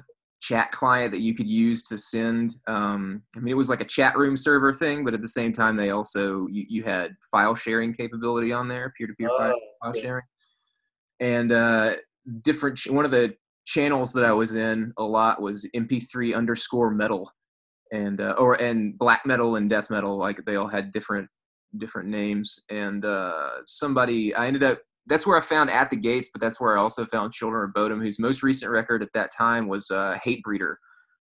S2: chat client that you could use to send. Um, I mean, it was like a chat room server thing, but at the same time, they also you, you had file sharing capability on there, peer to peer file
S1: yeah.
S2: sharing, and uh, different. One of the channels that I was in a lot was MP3 underscore metal, and uh, or and black metal and death metal. Like they all had different different names, and uh, somebody I ended up that's where I found At the Gates, but that's where I also found Children of Bodom, whose most recent record at that time was uh, Hatebreeder.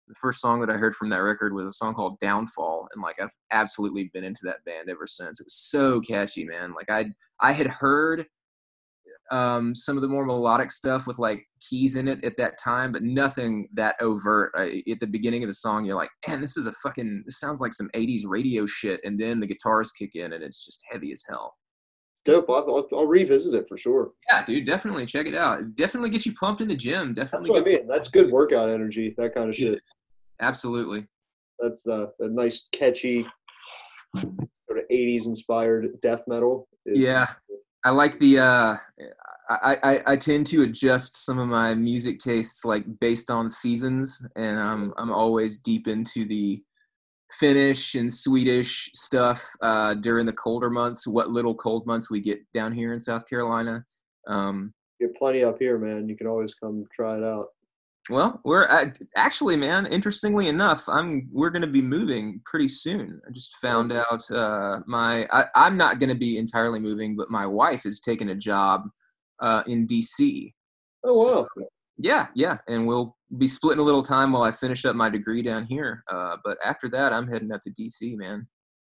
S2: The first song that I heard from that record was a song called Downfall, and like I've absolutely been into that band ever since. It's so catchy, man. Like I I had heard um, some of the more melodic stuff with like keys in it at that time, but nothing that overt. I, at the beginning of the song, you're like, man, this is a fucking. This sounds like some '80s radio shit, and then the guitars kick in, and it's just heavy as hell
S1: dope. I'll, I'll, I'll, revisit it for sure.
S2: Yeah, dude, definitely check it out. Definitely get you pumped in the gym. Definitely.
S1: That's what I mean. That's good workout energy. That kind of shit.
S2: Absolutely.
S1: That's uh, a nice, catchy, sort of '80s inspired death metal.
S2: yeah, I like the. Uh, I, I I tend to adjust some of my music tastes like based on seasons, and I'm I'm always deep into the Finnish and Swedish stuff uh, during the colder months. What little cold months we get down here in South Carolina. Um,
S1: get plenty up here, man. You can always come try it out.
S2: Well, we're at, actually, man. Interestingly enough, I'm we're going to be moving pretty soon. I just found out uh, my I, am not going to be entirely moving, but my wife is taking a job uh, in D.C.
S1: Oh wow!
S2: So, yeah, yeah, and we'll be splitting a little time while I finish up my degree down here. Uh, but after that, I'm heading up to DC, man.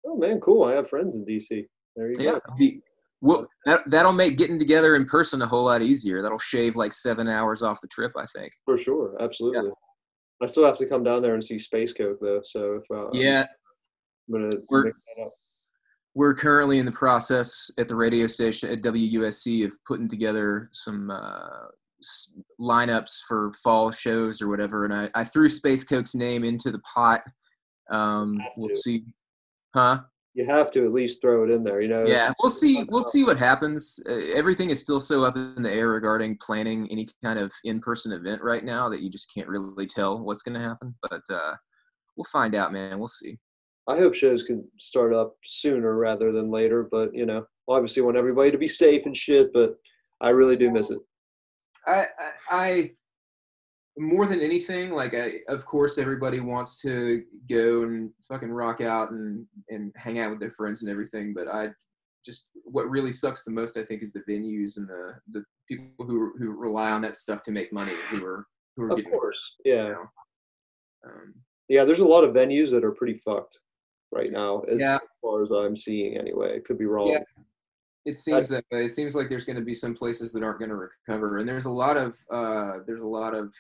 S1: Oh man, cool! I have friends in DC. There you
S2: yeah,
S1: go.
S2: Well, that, that'll make getting together in person a whole lot easier. That'll shave like seven hours off the trip, I think.
S1: For sure, absolutely. Yeah. I still have to come down there and see Space Coke though. So if uh,
S2: yeah,
S1: I'm gonna
S2: we're, we're currently in the process at the radio station at WUSC of putting together some uh, lineups for fall shows or whatever, and I, I threw Space Coke's name into the pot. Um, we'll see, huh?
S1: You have to at least throw it in there, you know.
S2: Yeah, we'll see. We'll see what happens. Uh, everything is still so up in the air regarding planning any kind of in-person event right now that you just can't really tell what's going to happen. But uh, we'll find out, man. We'll see.
S1: I hope shows can start up sooner rather than later. But you know, obviously, want everybody to be safe and shit. But I really do miss it.
S2: I, I, more than anything, like I, of course, everybody wants to go and fucking rock out and and hang out with their friends and everything. But I just what really sucks the most, I think, is the venues and the the people who who rely on that stuff to make money, who are who are
S1: of
S2: getting,
S1: course, yeah,
S2: you know, um,
S1: yeah. There's a lot of venues that are pretty fucked right now, as
S2: yeah.
S1: far as I'm seeing. Anyway, it could be wrong.
S2: Yeah. It seems that way. It seems like there's going to be some places that aren't going to recover, and there's a lot of uh, there's a lot of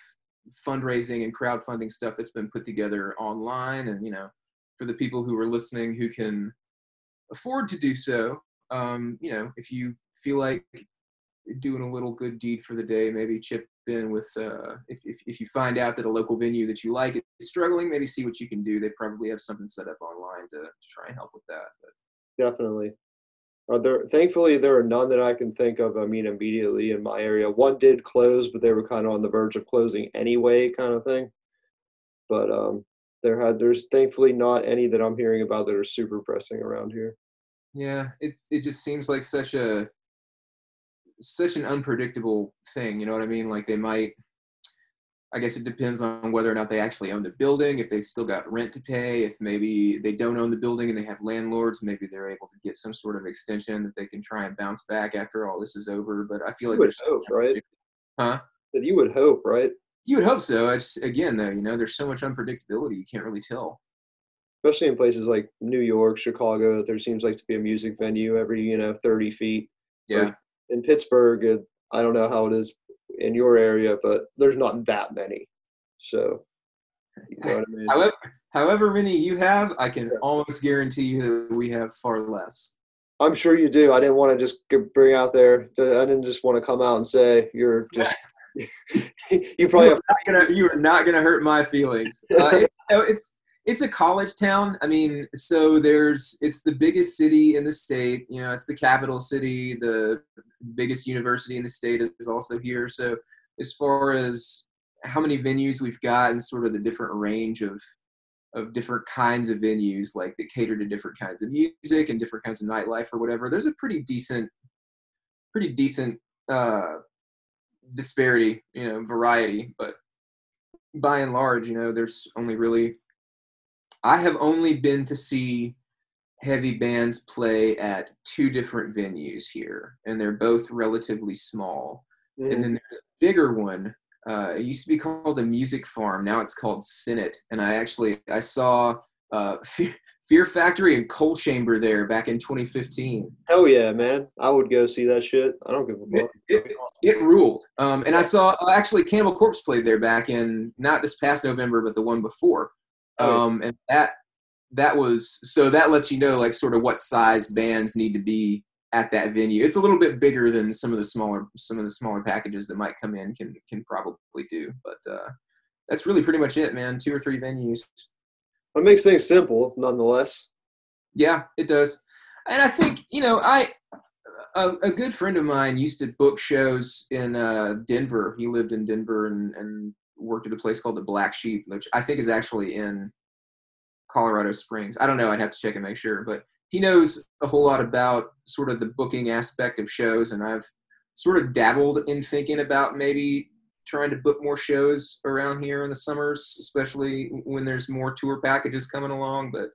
S2: fundraising and crowdfunding stuff that's been put together online, and you know, for the people who are listening who can afford to do so, um, you know, if you feel like doing a little good deed for the day, maybe chip in with uh, if, if if you find out that a local venue that you like is struggling, maybe see what you can do. They probably have something set up online to, to try and help with that. But.
S1: Definitely. Are there thankfully there are none that I can think of. I mean, immediately in my area, one did close, but they were kind of on the verge of closing anyway, kind of thing. But um, there had there's thankfully not any that I'm hearing about that are super pressing around here.
S2: Yeah, it it just seems like such a such an unpredictable thing. You know what I mean? Like they might I guess it depends on whether or not they actually own the building, if they still got rent to pay, if maybe they don't own the building and they have landlords, maybe they're able to get some sort of extension that they can try and bounce back after all this is over. But I feel like
S1: you would hope, right?
S2: Huh?
S1: That you would hope, right?
S2: You would hope so. I just again though, you know, there's so much unpredictability, you can't really tell.
S1: Especially in places like New York, Chicago, there seems like to be a music venue every, you know, 30 feet.
S2: Yeah.
S1: in Pittsburgh, I don't know how it is in your area, but there's not that many. So,
S2: you know I mean? however, however many you have, I can yeah. almost guarantee you that we have far less.
S1: I'm sure you do. I didn't want to just bring out there. I didn't just want to come out and say you're just. you probably
S2: you are, not gonna, you are not gonna hurt my feelings. Uh, it, it's it's a college town. I mean, so there's it's the biggest city in the state. You know, it's the capital city. The biggest university in the state is also here. So as far as how many venues we've got and sort of the different range of of different kinds of venues like that cater to different kinds of music and different kinds of nightlife or whatever there's a pretty decent pretty decent uh disparity you know variety but by and large you know there's only really i have only been to see heavy bands play at two different venues here and they're both relatively small mm. and then there's a bigger one uh, it used to be called the Music Farm. Now it's called Senate. And I actually I saw uh, Fear Factory and Coal Chamber there back in 2015.
S1: Hell yeah, man! I would go see that shit. I don't give a fuck.
S2: It, it, it ruled. Um, and I saw uh, actually Cannibal Corpse played there back in not this past November, but the one before. Um, and that that was so that lets you know like sort of what size bands need to be at that venue. It's a little bit bigger than some of the smaller some of the smaller packages that might come in can can probably do. But uh, that's really pretty much it, man. Two or three venues.
S1: It makes things simple, nonetheless.
S2: Yeah, it does. And I think you know, I a, a good friend of mine used to book shows in uh, Denver. He lived in Denver and, and worked at a place called the Black Sheep, which I think is actually in Colorado Springs. I don't know. I'd have to check and make sure, but he knows a whole lot about sort of the booking aspect of shows, and I've sort of dabbled in thinking about maybe trying to book more shows around here in the summers, especially when there's more tour packages coming along. But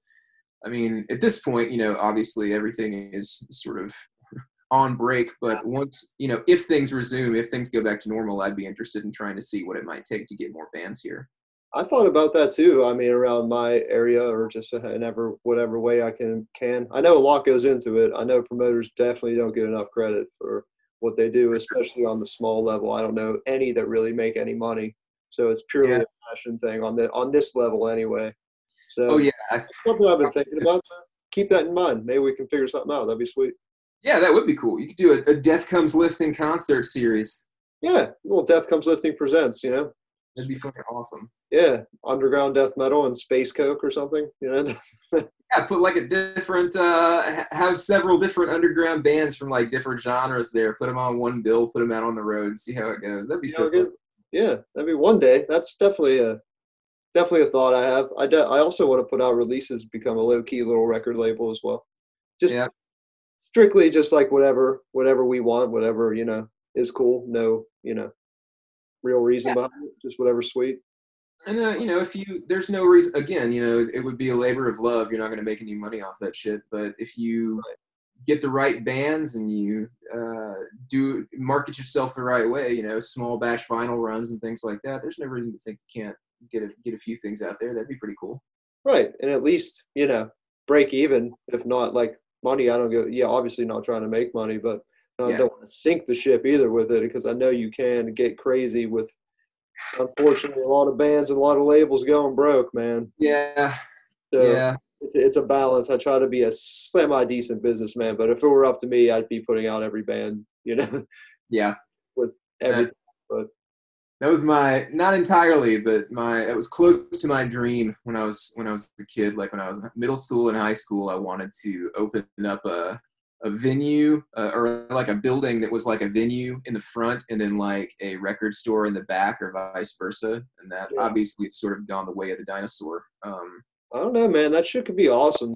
S2: I mean, at this point, you know, obviously everything is sort of on break. But once, you know, if things resume, if things go back to normal, I'd be interested in trying to see what it might take to get more bands here.
S1: I thought about that too. I mean, around my area or just in ever whatever way I can can. I know a lot goes into it. I know promoters definitely don't get enough credit for what they do, especially on the small level. I don't know any that really make any money. So it's purely yeah. a passion thing on the on this level anyway. So
S2: oh yeah,
S1: something I've been thinking about. Keep that in mind. Maybe we can figure something out. That'd be sweet.
S2: Yeah, that would be cool. You could do a, a Death Comes Lifting concert series.
S1: Yeah, well, Death Comes Lifting presents. You know,
S2: that'd be fucking awesome
S1: yeah, underground death metal and space coke or something. You know.
S2: yeah, put like a different, uh, have several different underground bands from like different genres there. Put them on one bill, put them out on the road, and see how it goes. That'd be so fun.
S1: Yeah, that'd be one day. That's definitely a definitely a thought I have. I de- I also want to put out releases, become a low key little record label as well. Just yeah. Strictly just like whatever whatever we want, whatever you know is cool. No, you know, real reason yeah. behind it. Just whatever sweet
S2: and uh, you know, if you there's no reason again, you know, it would be a labor of love. You're not going to make any money off that shit. But if you right. get the right bands and you uh, do market yourself the right way, you know, small batch vinyl runs and things like that, there's no reason to think you can't get a get a few things out there. That'd be pretty cool.
S1: Right, and at least you know break even, if not like money. I don't go. Yeah, obviously not trying to make money, but I yeah. don't want to sink the ship either with it because I know you can get crazy with unfortunately, a lot of bands and a lot of labels going broke, man.
S2: Yeah.
S1: So yeah. It's, it's a balance. I try to be a semi decent businessman, but if it were up to me, I'd be putting out every band, you know?
S2: Yeah.
S1: With everything. but
S2: that was my not entirely, but my it was close to my dream when I was when I was a kid. Like when I was in middle school and high school, I wanted to open up a a venue uh, or like a building that was like a venue in the front and then like a record store in the back or vice versa and that yeah. obviously it's sort of gone the way of the dinosaur um,
S1: i don't know man that shit could be awesome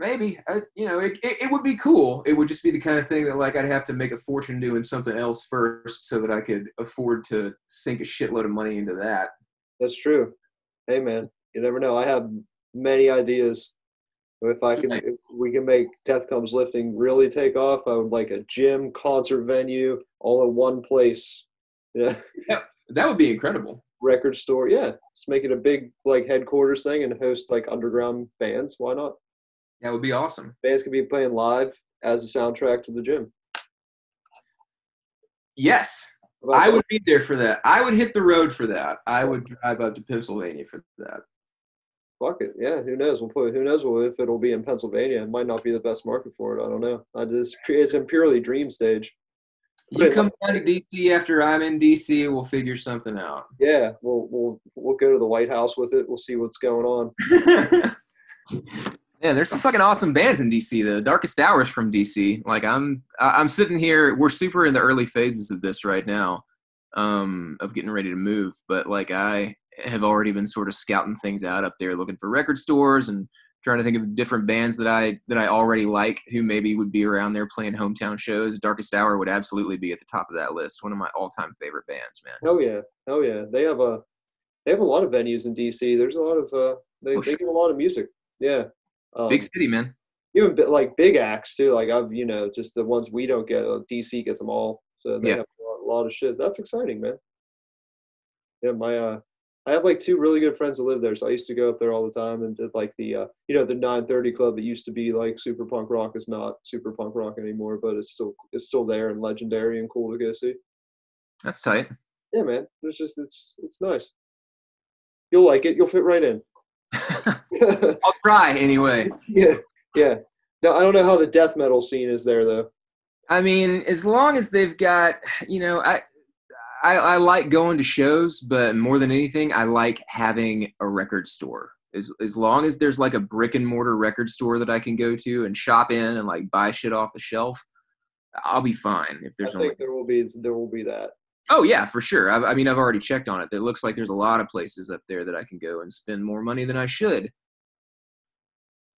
S2: maybe I, you know it, it, it, would be cool it would just be the kind of thing that like i'd have to make a fortune doing something else first so that i could afford to sink a shitload of money into that
S1: that's true hey man you never know i have many ideas if I can, if we can make Death Comes Lifting really take off, I would like a gym, concert venue, all in one place.
S2: Yeah, yeah that would be incredible.
S1: Record store, yeah. Let's make it a big like headquarters thing and host like underground bands. Why not?
S2: That would be awesome.
S1: Bands could be playing live as a soundtrack to the gym.
S2: Yes, I would be there for that. I would hit the road for that. I would drive up to Pennsylvania for that
S1: fuck it. Yeah, who knows? We'll put who knows if it'll be in Pennsylvania. It might not be the best market for it. I don't know. I just it's in purely dream stage.
S2: You come down to DC after I'm in DC. We'll figure something out.
S1: Yeah, we'll we'll we'll go to the White House with it. We'll see what's going on.
S2: Yeah, there's some fucking awesome bands in DC. The Darkest Hours from DC. Like I'm, I'm sitting here. We're super in the early phases of this right now, um, of getting ready to move. But like I have already been sort of scouting things out up there, looking for record stores and trying to think of different bands that I that I already like who maybe would be around there playing hometown shows. Darkest Hour would absolutely be at the top of that list. One of my all-time favorite bands, man.
S1: Oh yeah, oh yeah. They have a they have a lot of venues in DC. There's a lot of uh they,
S2: Oh,
S1: they get a lot of music. Yeah. Um,
S2: Big city, man.
S1: even like big acts too. Like I've you know just the ones we don't get. uh, DC gets them all, so they
S2: Yeah.
S1: have a lot, a lot of shit. That's exciting, man. Yeah, my uh, I have like two really good friends that live there, so I used to go up there all the time and did like the uh, you know the 930 club that used to be like super punk rock is not super punk rock anymore, but it's still it's still there and legendary and cool to go see.
S2: That's tight.
S1: Yeah, man, it's just it's it's nice. You'll like it. You'll fit right in.
S2: I'll try anyway.
S1: yeah, yeah. Now, I don't know how the death metal scene is there though.
S2: I mean, as long as they've got, you know, I, I, I like going to shows, but more than anything, I like having a record store. As as long as there's like a brick and mortar record store that I can go to and shop in and like buy shit off the shelf, I'll be fine. If
S1: I
S2: there's only,
S1: there will be there will be that.
S2: Oh yeah, for sure. I, I mean, I've already checked on it. It looks like there's a lot of places up there that I can go and spend more money than I should.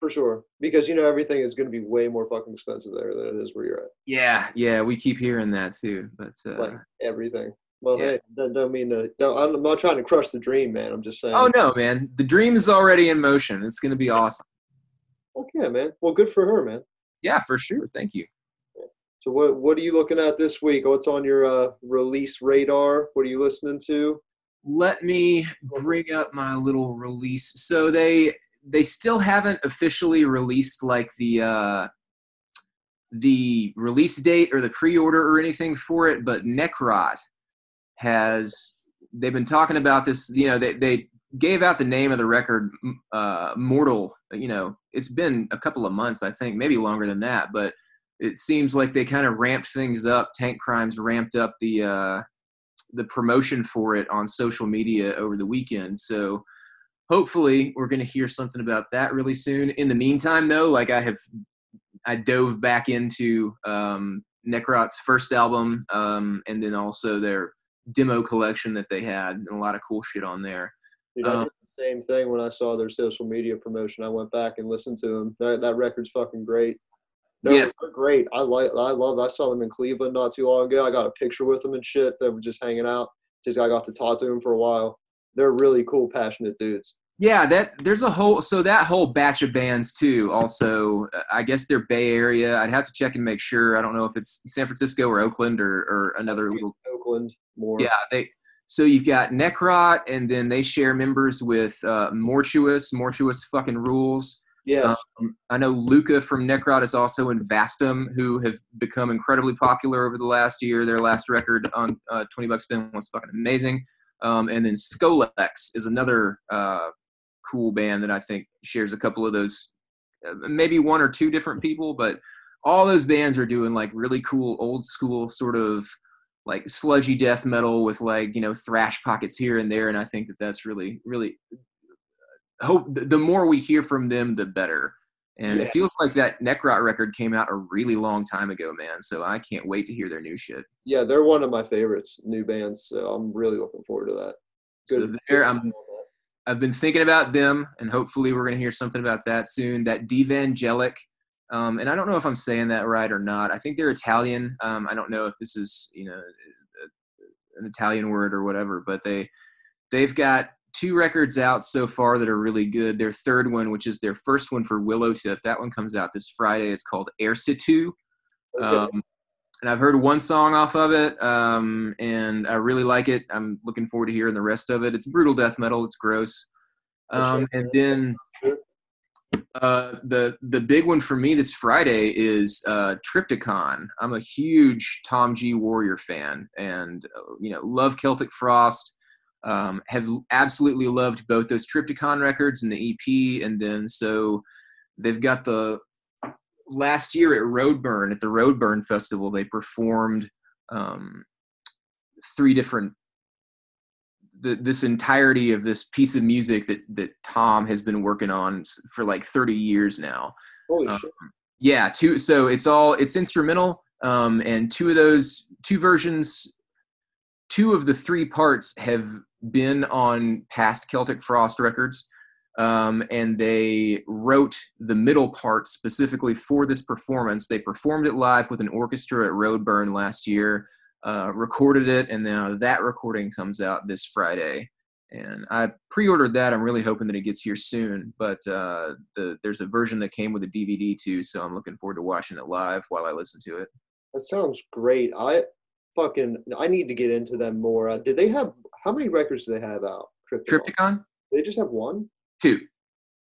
S1: For sure, because you know everything is going to be way more fucking expensive there than it is where you're at.
S2: Yeah, yeah, we keep hearing that too. But uh,
S1: Like everything. Well,
S2: yeah.
S1: hey, that don't mean to. Don't, I'm not trying to crush the dream, man. I'm just saying.
S2: oh no, man, the dream is already in motion. It's gonna be awesome.
S1: Okay, man. Well, good for her, man.
S2: Yeah, for sure. Thank you.
S1: So what what are you looking at this week? What's on your uh, release radar? What are you listening to?
S2: let me bring up my little release so they they still haven't officially released like the uh the release date or the pre-order or anything for it but necrot has they've been talking about this you know they, they gave out the name of the record uh mortal you know it's been a couple of months i think maybe longer than that but it seems like they kind of ramped things up Tankcrimes ramped up the uh the promotion for it on social media over the weekend. So hopefully we're going to hear something about that really soon. In the meantime, though, like I have, I dove back into um, Necrot's first album um, and then also their demo collection that they had and a lot of cool shit on there.
S1: Dude, I
S2: Um,
S1: did the same thing when I saw their social media promotion. I went back and listened to them. That, that record's fucking great. They're,
S2: Yes.
S1: they're great. I like. I love. I saw them in Cleveland not too long ago. I got a picture with them and shit. They were just hanging out. Just I got to talk to them for a while. They're really cool, passionate dudes.
S2: Yeah, that there's a whole so that whole batch of bands too. Also, uh, I guess they're Bay Area. I'd have to check and make sure. I don't know if it's San Francisco or Oakland or, or another little
S1: Oakland more.
S2: Yeah, they. So you've got Necrot, and then they share members with uh, Mortuous. Mortuous fucking rules.
S1: Yes.
S2: Um, I know Luca from Necrot is also in Vastum, who have become incredibly popular over the last year. Their last record on uh, Twenty Bucks Spin was fucking amazing. Um, and then Scolex is another uh, cool band that I think shares a couple of those, uh, maybe one or two different people, but all those bands are doing like really cool old school sort of like sludgy death metal with like you know thrash pockets here and there and i think that that's really really hope the more we hear from them the better and it feels like that necrot record came out a really long time ago man so i can't wait to hear their new shit
S1: yeah, they're one of my favorites, new bands. So I'm really looking forward to that.
S2: so there i'm. I've been thinking about them, and hopefully we're going to hear something about that soon. That Devangelic, um, and I don't know if I'm saying that right or not. I think they're Italian. Um, I don't know if this is you know an Italian word or whatever, but they they've got two records out so far that are really good. Their third one, which is their first one for Willow Tip, that one comes out this Friday. It's called Ersetu.
S1: Okay.
S2: Um, and I've heard one song off of it, um, and I really like it. I'm looking forward to hearing the rest of it. It's brutal death metal. It's gross. Um, and then uh, the the big one for me this Friday is uh, Triptykon. I'm a huge Tom G. Warrior fan, and uh, you know love Celtic Frost. Um, have absolutely loved both those Triptykon records and the EP, and then so they've got the last year at Roadburn at the Roadburn Festival. They performed um, three different the, this entirety of this piece of music that that Tom has been working on for like 30 years now.
S1: Holy um, shit!
S2: Yeah, two. So it's all it's instrumental, um, and two of those two versions, two of the three parts have been on past Celtic Frost records. Um, and they wrote the middle part specifically for this performance. They performed it live with an orchestra at Roadburn last year uh, recorded it, and now that recording comes out this Friday. And I pre-ordered that. I'm really hoping that it gets here soon. But uh, the, there's a version that came with a DVD too, so I'm looking forward to watching it live while I listen to it.
S1: That sounds great. I fucking I need to get into them more. Uh, did they have how many records do they have out?
S2: Triptykon. Triptykon?
S1: They just have one.
S2: Two.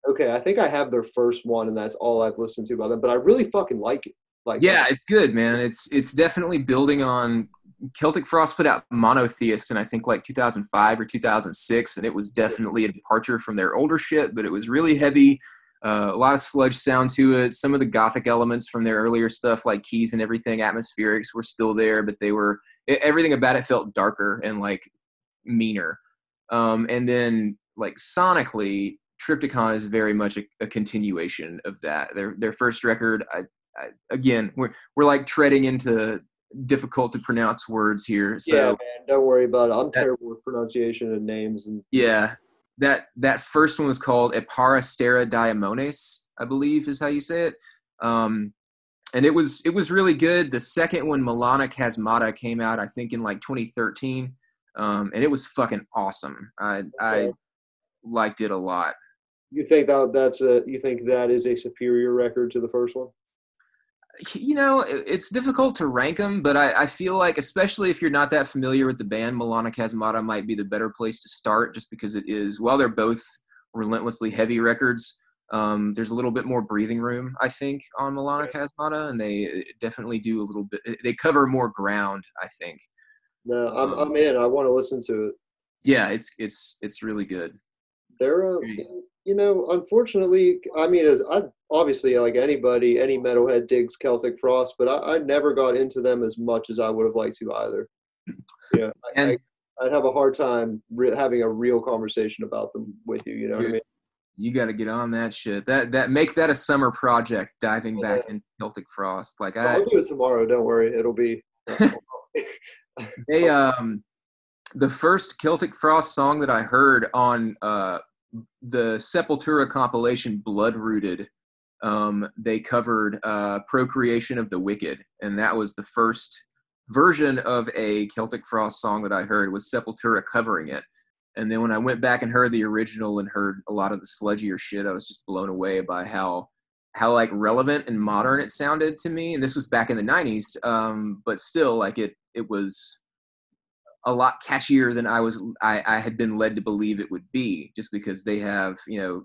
S1: Okay, I think I have their first one, and that's all I've listened to by them. But I really fucking like it. Like,
S2: yeah, it's good, man. It's it's definitely building on Celtic Frost put out Monotheist in I think like 2005 or 2006, and it was definitely a departure from their older shit, but it was really heavy. Uh, a lot of sludge sound to it. Some of the gothic elements from their earlier stuff, like keys and everything, atmospherics, were still there, but they were everything about it felt darker and like meaner. Um, and then like sonically, Triptykon is very much a, a continuation of that. Their their first record, I, I, again, we're we're like treading into difficult to pronounce words here. So
S1: yeah, man, don't worry about it. I'm that, terrible with pronunciation and names and
S2: yeah. That that first one was called Eparistera Daimones, I believe is how you say it. Um, and it was it was really good. The second one, Melana Chasmata, came out I think in like 2013, um, and it was fucking awesome. I okay. I liked it a lot.
S1: You think that that's a you think that is a superior record to the first one?
S2: you know, it's difficult to rank them, but I, I, feel like, especially if you're not that familiar with the band, Melana Chasmata might be the better place to start just because it is, while they're both relentlessly heavy records, um, there's a little bit more breathing room, I think, on Melana Chasmata, and they uh, definitely do a little bit, they cover more ground, I think.
S1: No, I'm, um, I'm in. I want to listen to it.
S2: Yeah, it's, it's, it's really good.
S1: They're, uh, you know, unfortunately, I mean, as I obviously like anybody, any metalhead digs Celtic Frost, but I, I never got into them as much as I would have liked to either. Yeah, and, I, would have a hard time re- having a real conversation about them with you. You know what I mean?
S2: You got to get on that shit. That that make that a summer project. Diving yeah. back in Celtic Frost, like
S1: I, I'll do it tomorrow. Don't worry, it'll be.
S2: they um, the first Celtic Frost song that I heard on uh the Sepultura compilation Blood Rooted, um, they covered uh, Procreation of the Wicked, and that was the first version of a Celtic Frost song that I heard was Sepultura covering it. And then when I went back and heard the original and heard a lot of the sludgier shit, I was just blown away by how how like relevant and modern it sounded to me. And this was back in the '90s, um, but still, like it it was a lot catchier than I was I, I had been led to believe it would be, just because they have you know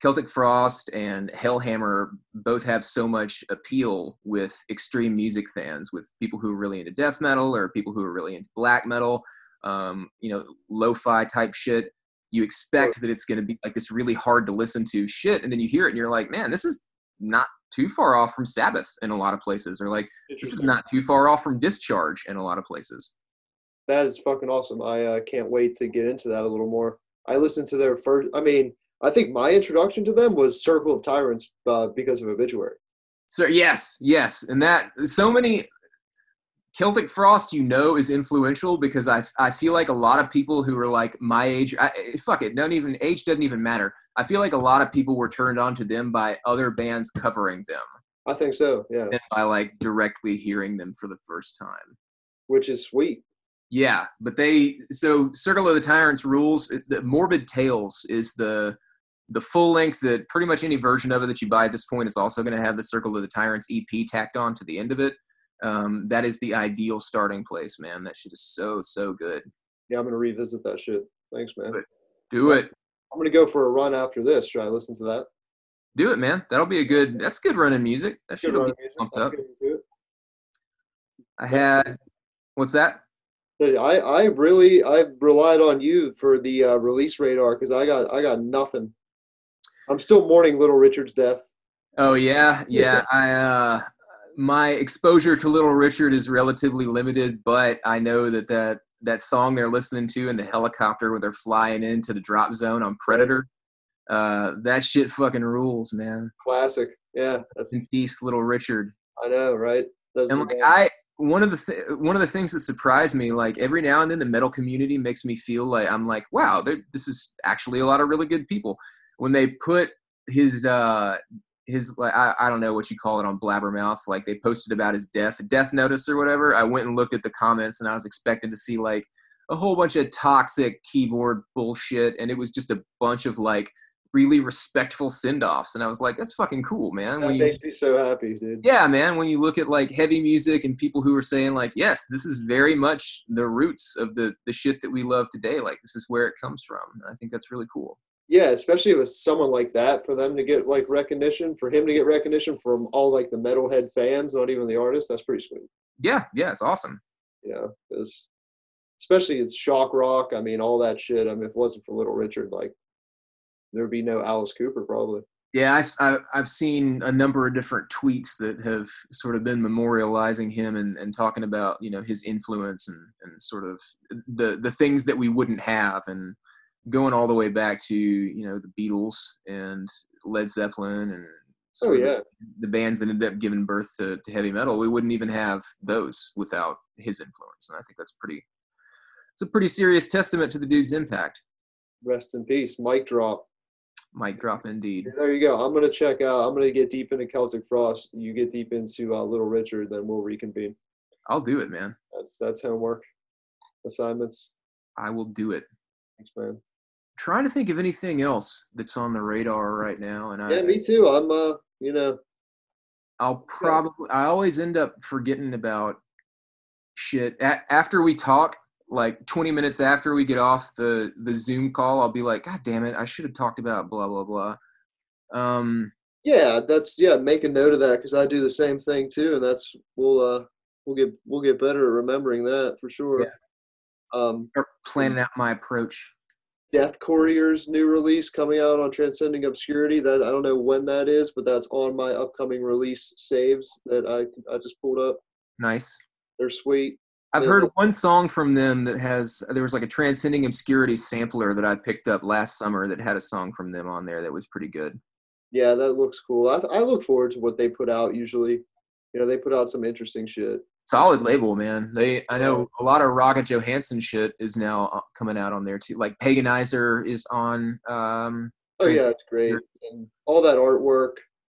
S2: Celtic Frost and Hellhammer both have so much appeal with extreme music fans, with people who are really into death metal or people who are really into black metal, um, you know, lo-fi type shit. You expect that it's going to be like this really hard to listen to shit, and then you hear it and you're like, man, this is not too far off from Sabbath in a lot of places, or like this is not too far off from Discharge in a lot of places
S1: that is fucking awesome. I uh, can't wait to get into that a little more. I listened to their first. I mean, I think my introduction to them was Circle of Tyrants uh, because of Obituary.
S2: So yes, yes, and that so many Celtic Frost, you know, is influential because I I feel like a lot of people who are like my age, I, eh, fuck it, don't even age doesn't even matter. I feel like a lot of people were turned on to them by other bands covering them.
S1: I think so, yeah.
S2: And by like directly hearing them for the first time,
S1: which is sweet.
S2: Yeah, but they so Circle of the Tyrants rules. Eh, the Morbid Tales is the the full length that pretty much any version of it that you buy at this point is also going to have the Circle of the Tyrants EP tacked on to the end of it. Um, that is the ideal starting place, man. That shit is so so good.
S1: Yeah, I'm gonna revisit that shit. Thanks, man.
S2: Do it.
S1: I'm gonna go for a run after this. Should I listen to that?
S2: Do it, man. That'll be a good. That's good running music. That should be pumped up. I had. What's that?
S1: I, I really I relied on you for the uh, release radar because I got I got nothing. I'm still mourning Little Richard's death.
S2: Oh yeah, yeah. I uh, my exposure to Little Richard is relatively limited, but I know that that that song they're listening to in the helicopter where they're flying into the drop zone on Predator, uh, that shit fucking rules, man.
S1: Classic. Yeah, that's
S2: In peace, Little Richard.
S1: I know, right? Those
S2: And like. I, one of the th- one of the things that surprised me, like every now and then, the metal community makes me feel like I'm like, wow, this is actually a lot of really good people. When they put his uh his like I, I don't know what you call it on Blabbermouth, like they posted about his death, death notice or whatever. I went and looked at the comments, and I was expecting to see like a whole bunch of toxic keyboard bullshit, and it was just a bunch of like really respectful send offs, and I was like, that's fucking cool, man.
S1: that
S2: you-
S1: makes me so happy, dude.
S2: yeah man when you look at like heavy music and people who are saying like yes this is very much the roots of the the shit that we love today like this is where it comes from i think that's really cool
S1: Yeah, especially with someone like that, for them to get like recognition, for him to get recognition from all like the metalhead fans, not even the artists, that's pretty sweet.
S2: yeah yeah it's awesome
S1: know, because especially it's shock rock. I mean, all that shit. I mean, if it wasn't for Little Richard, like there'd be no Alice Cooper probably.
S2: yeah I, have seen a number of different tweets that have sort of been memorializing him and, and talking about you know his influence and, and sort of the the things that we wouldn't have and going all the way back to you know the beatles and led zeppelin and
S1: Oh yeah,
S2: the bands that ended up giving birth to, to heavy metal, we wouldn't even have those without his influence. And I think that's pretty, it's a pretty serious testament to the dude's impact.
S1: rest in peace. Mike drop.
S2: Mike drop indeed.
S1: There you go. I'm gonna check out. I'm gonna get deep into Celtic Frost. You get deep into uh, Little Richard, then we'll reconvene.
S2: I'll do it, man.
S1: That's that's homework assignments.
S2: I will do it.
S1: Thanks, man.
S2: Trying to think of anything else that's on the radar right now. And I,
S1: Yeah, me too. I'm uh, you know,
S2: I'll probably, I always end up forgetting about shit. A- after we talk, like 20 minutes after we get off the, the Zoom call, I'll be like, God damn it, I should have talked about blah, blah, blah. Um,
S1: yeah, that's yeah. Make a note of that because I do the same thing too, and that's we'll uh we'll get we'll get better at remembering that for sure.
S2: Yeah.
S1: Um,
S2: start planning out my approach.
S1: Death Courier's new release coming out on Transcending Obscurity. That I don't know when that is, but that's on my upcoming release saves that I I just pulled up.
S2: Nice.
S1: They're sweet.
S2: I've
S1: Yeah,
S2: heard one song from them that has there was like a transcending obscurity sampler that I picked up last summer that had a song from them on there that was pretty good.
S1: Yeah, that looks cool. I I look forward to what they put out usually. You know, they put out some interesting shit.
S2: Solid label, man. They I know a lot of Rogga Johansson shit is now uh, coming out on there too. Like Paganizer is on um
S1: Oh yeah, it's great. And all that artwork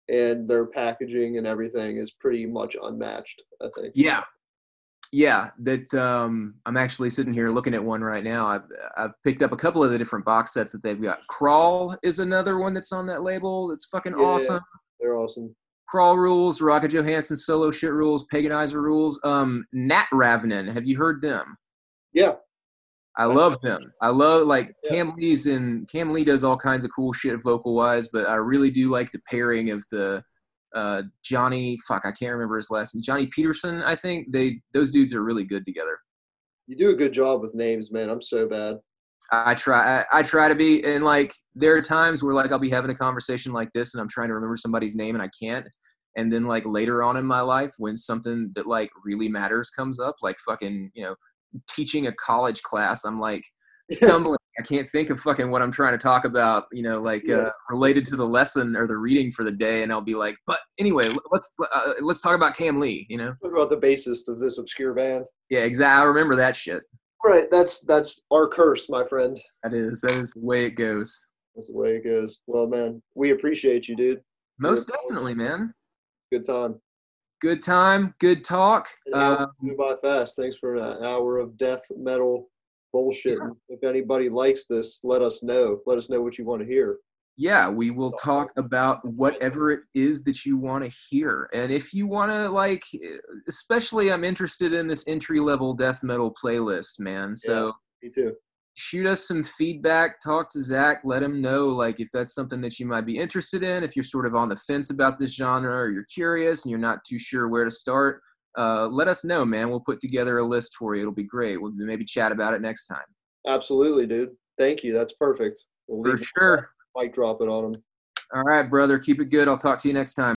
S1: and their packaging and everything is pretty much unmatched, I think.
S2: Yeah. Yeah, that um I'm actually sitting here looking at one right now. I've I've picked up a couple of the different box sets that they've got. Crawl is another one that's on that label. That's fucking
S1: Yeah.
S2: awesome.
S1: They're awesome.
S2: Crawl rules, Rogga Johansson solo shit rules, Paganizer rules. Um Nattravnen, have you heard them?
S1: Yeah.
S2: I love them. I love like
S1: Yeah.
S2: Kam Lee's and Kam Lee does all kinds of cool shit vocal wise, but I really do like the pairing of the uh Johnny fuck, I can't remember his last name. Jonny Pettersson, I think. They those dudes are really good together.
S1: You do a good job with names, man. I'm so bad.
S2: I try I, I try to be and like there are times where like I'll be having a conversation like this and I'm trying to remember somebody's name and I can't. And then like later on in my life when something that like really matters comes up, like fucking, you know, teaching a college class, I'm like stumbling. I can't think of fucking what I'm trying to talk about, you know, like
S1: Yeah.
S2: uh, related to the lesson or the reading for the day, and I'll be like, but anyway, let's uh, let's talk about Kam Lee, you know?
S1: What about the bassist of this obscure band?
S2: Yeah, exactly. I remember that shit.
S1: Right, that's that's our curse, my friend.
S2: That is that is the way it goes.
S1: That's the way it goes. Well, man, we appreciate you, dude.
S2: Most definitely, man.
S1: Good time.
S2: Good time, good talk. Uh,
S1: flew by fast. Thanks for an hour of death metal bullshit. If anybody likes this, let us know. Let us know what you want to hear.
S2: yeah, we will talk about whatever it is that you want to hear. And if you want to, like, especially, I'm interested in this entry level death metal playlist, man. So
S1: Me too.
S2: Shoot us some feedback. Talk to Zach. Let him know, like, if that's something that you might be interested in. If you're sort of on the fence about this genre or you're curious and you're not too sure where to start, uh, let us know, man. We'll put together a list for you. It'll be great. We'll maybe chat about it next time.
S1: Absolutely, dude. Thank you. That's perfect. We'll
S2: For sure.
S1: Mic drop it on them.
S2: All right, brother. Keep it good. I'll talk to you next time.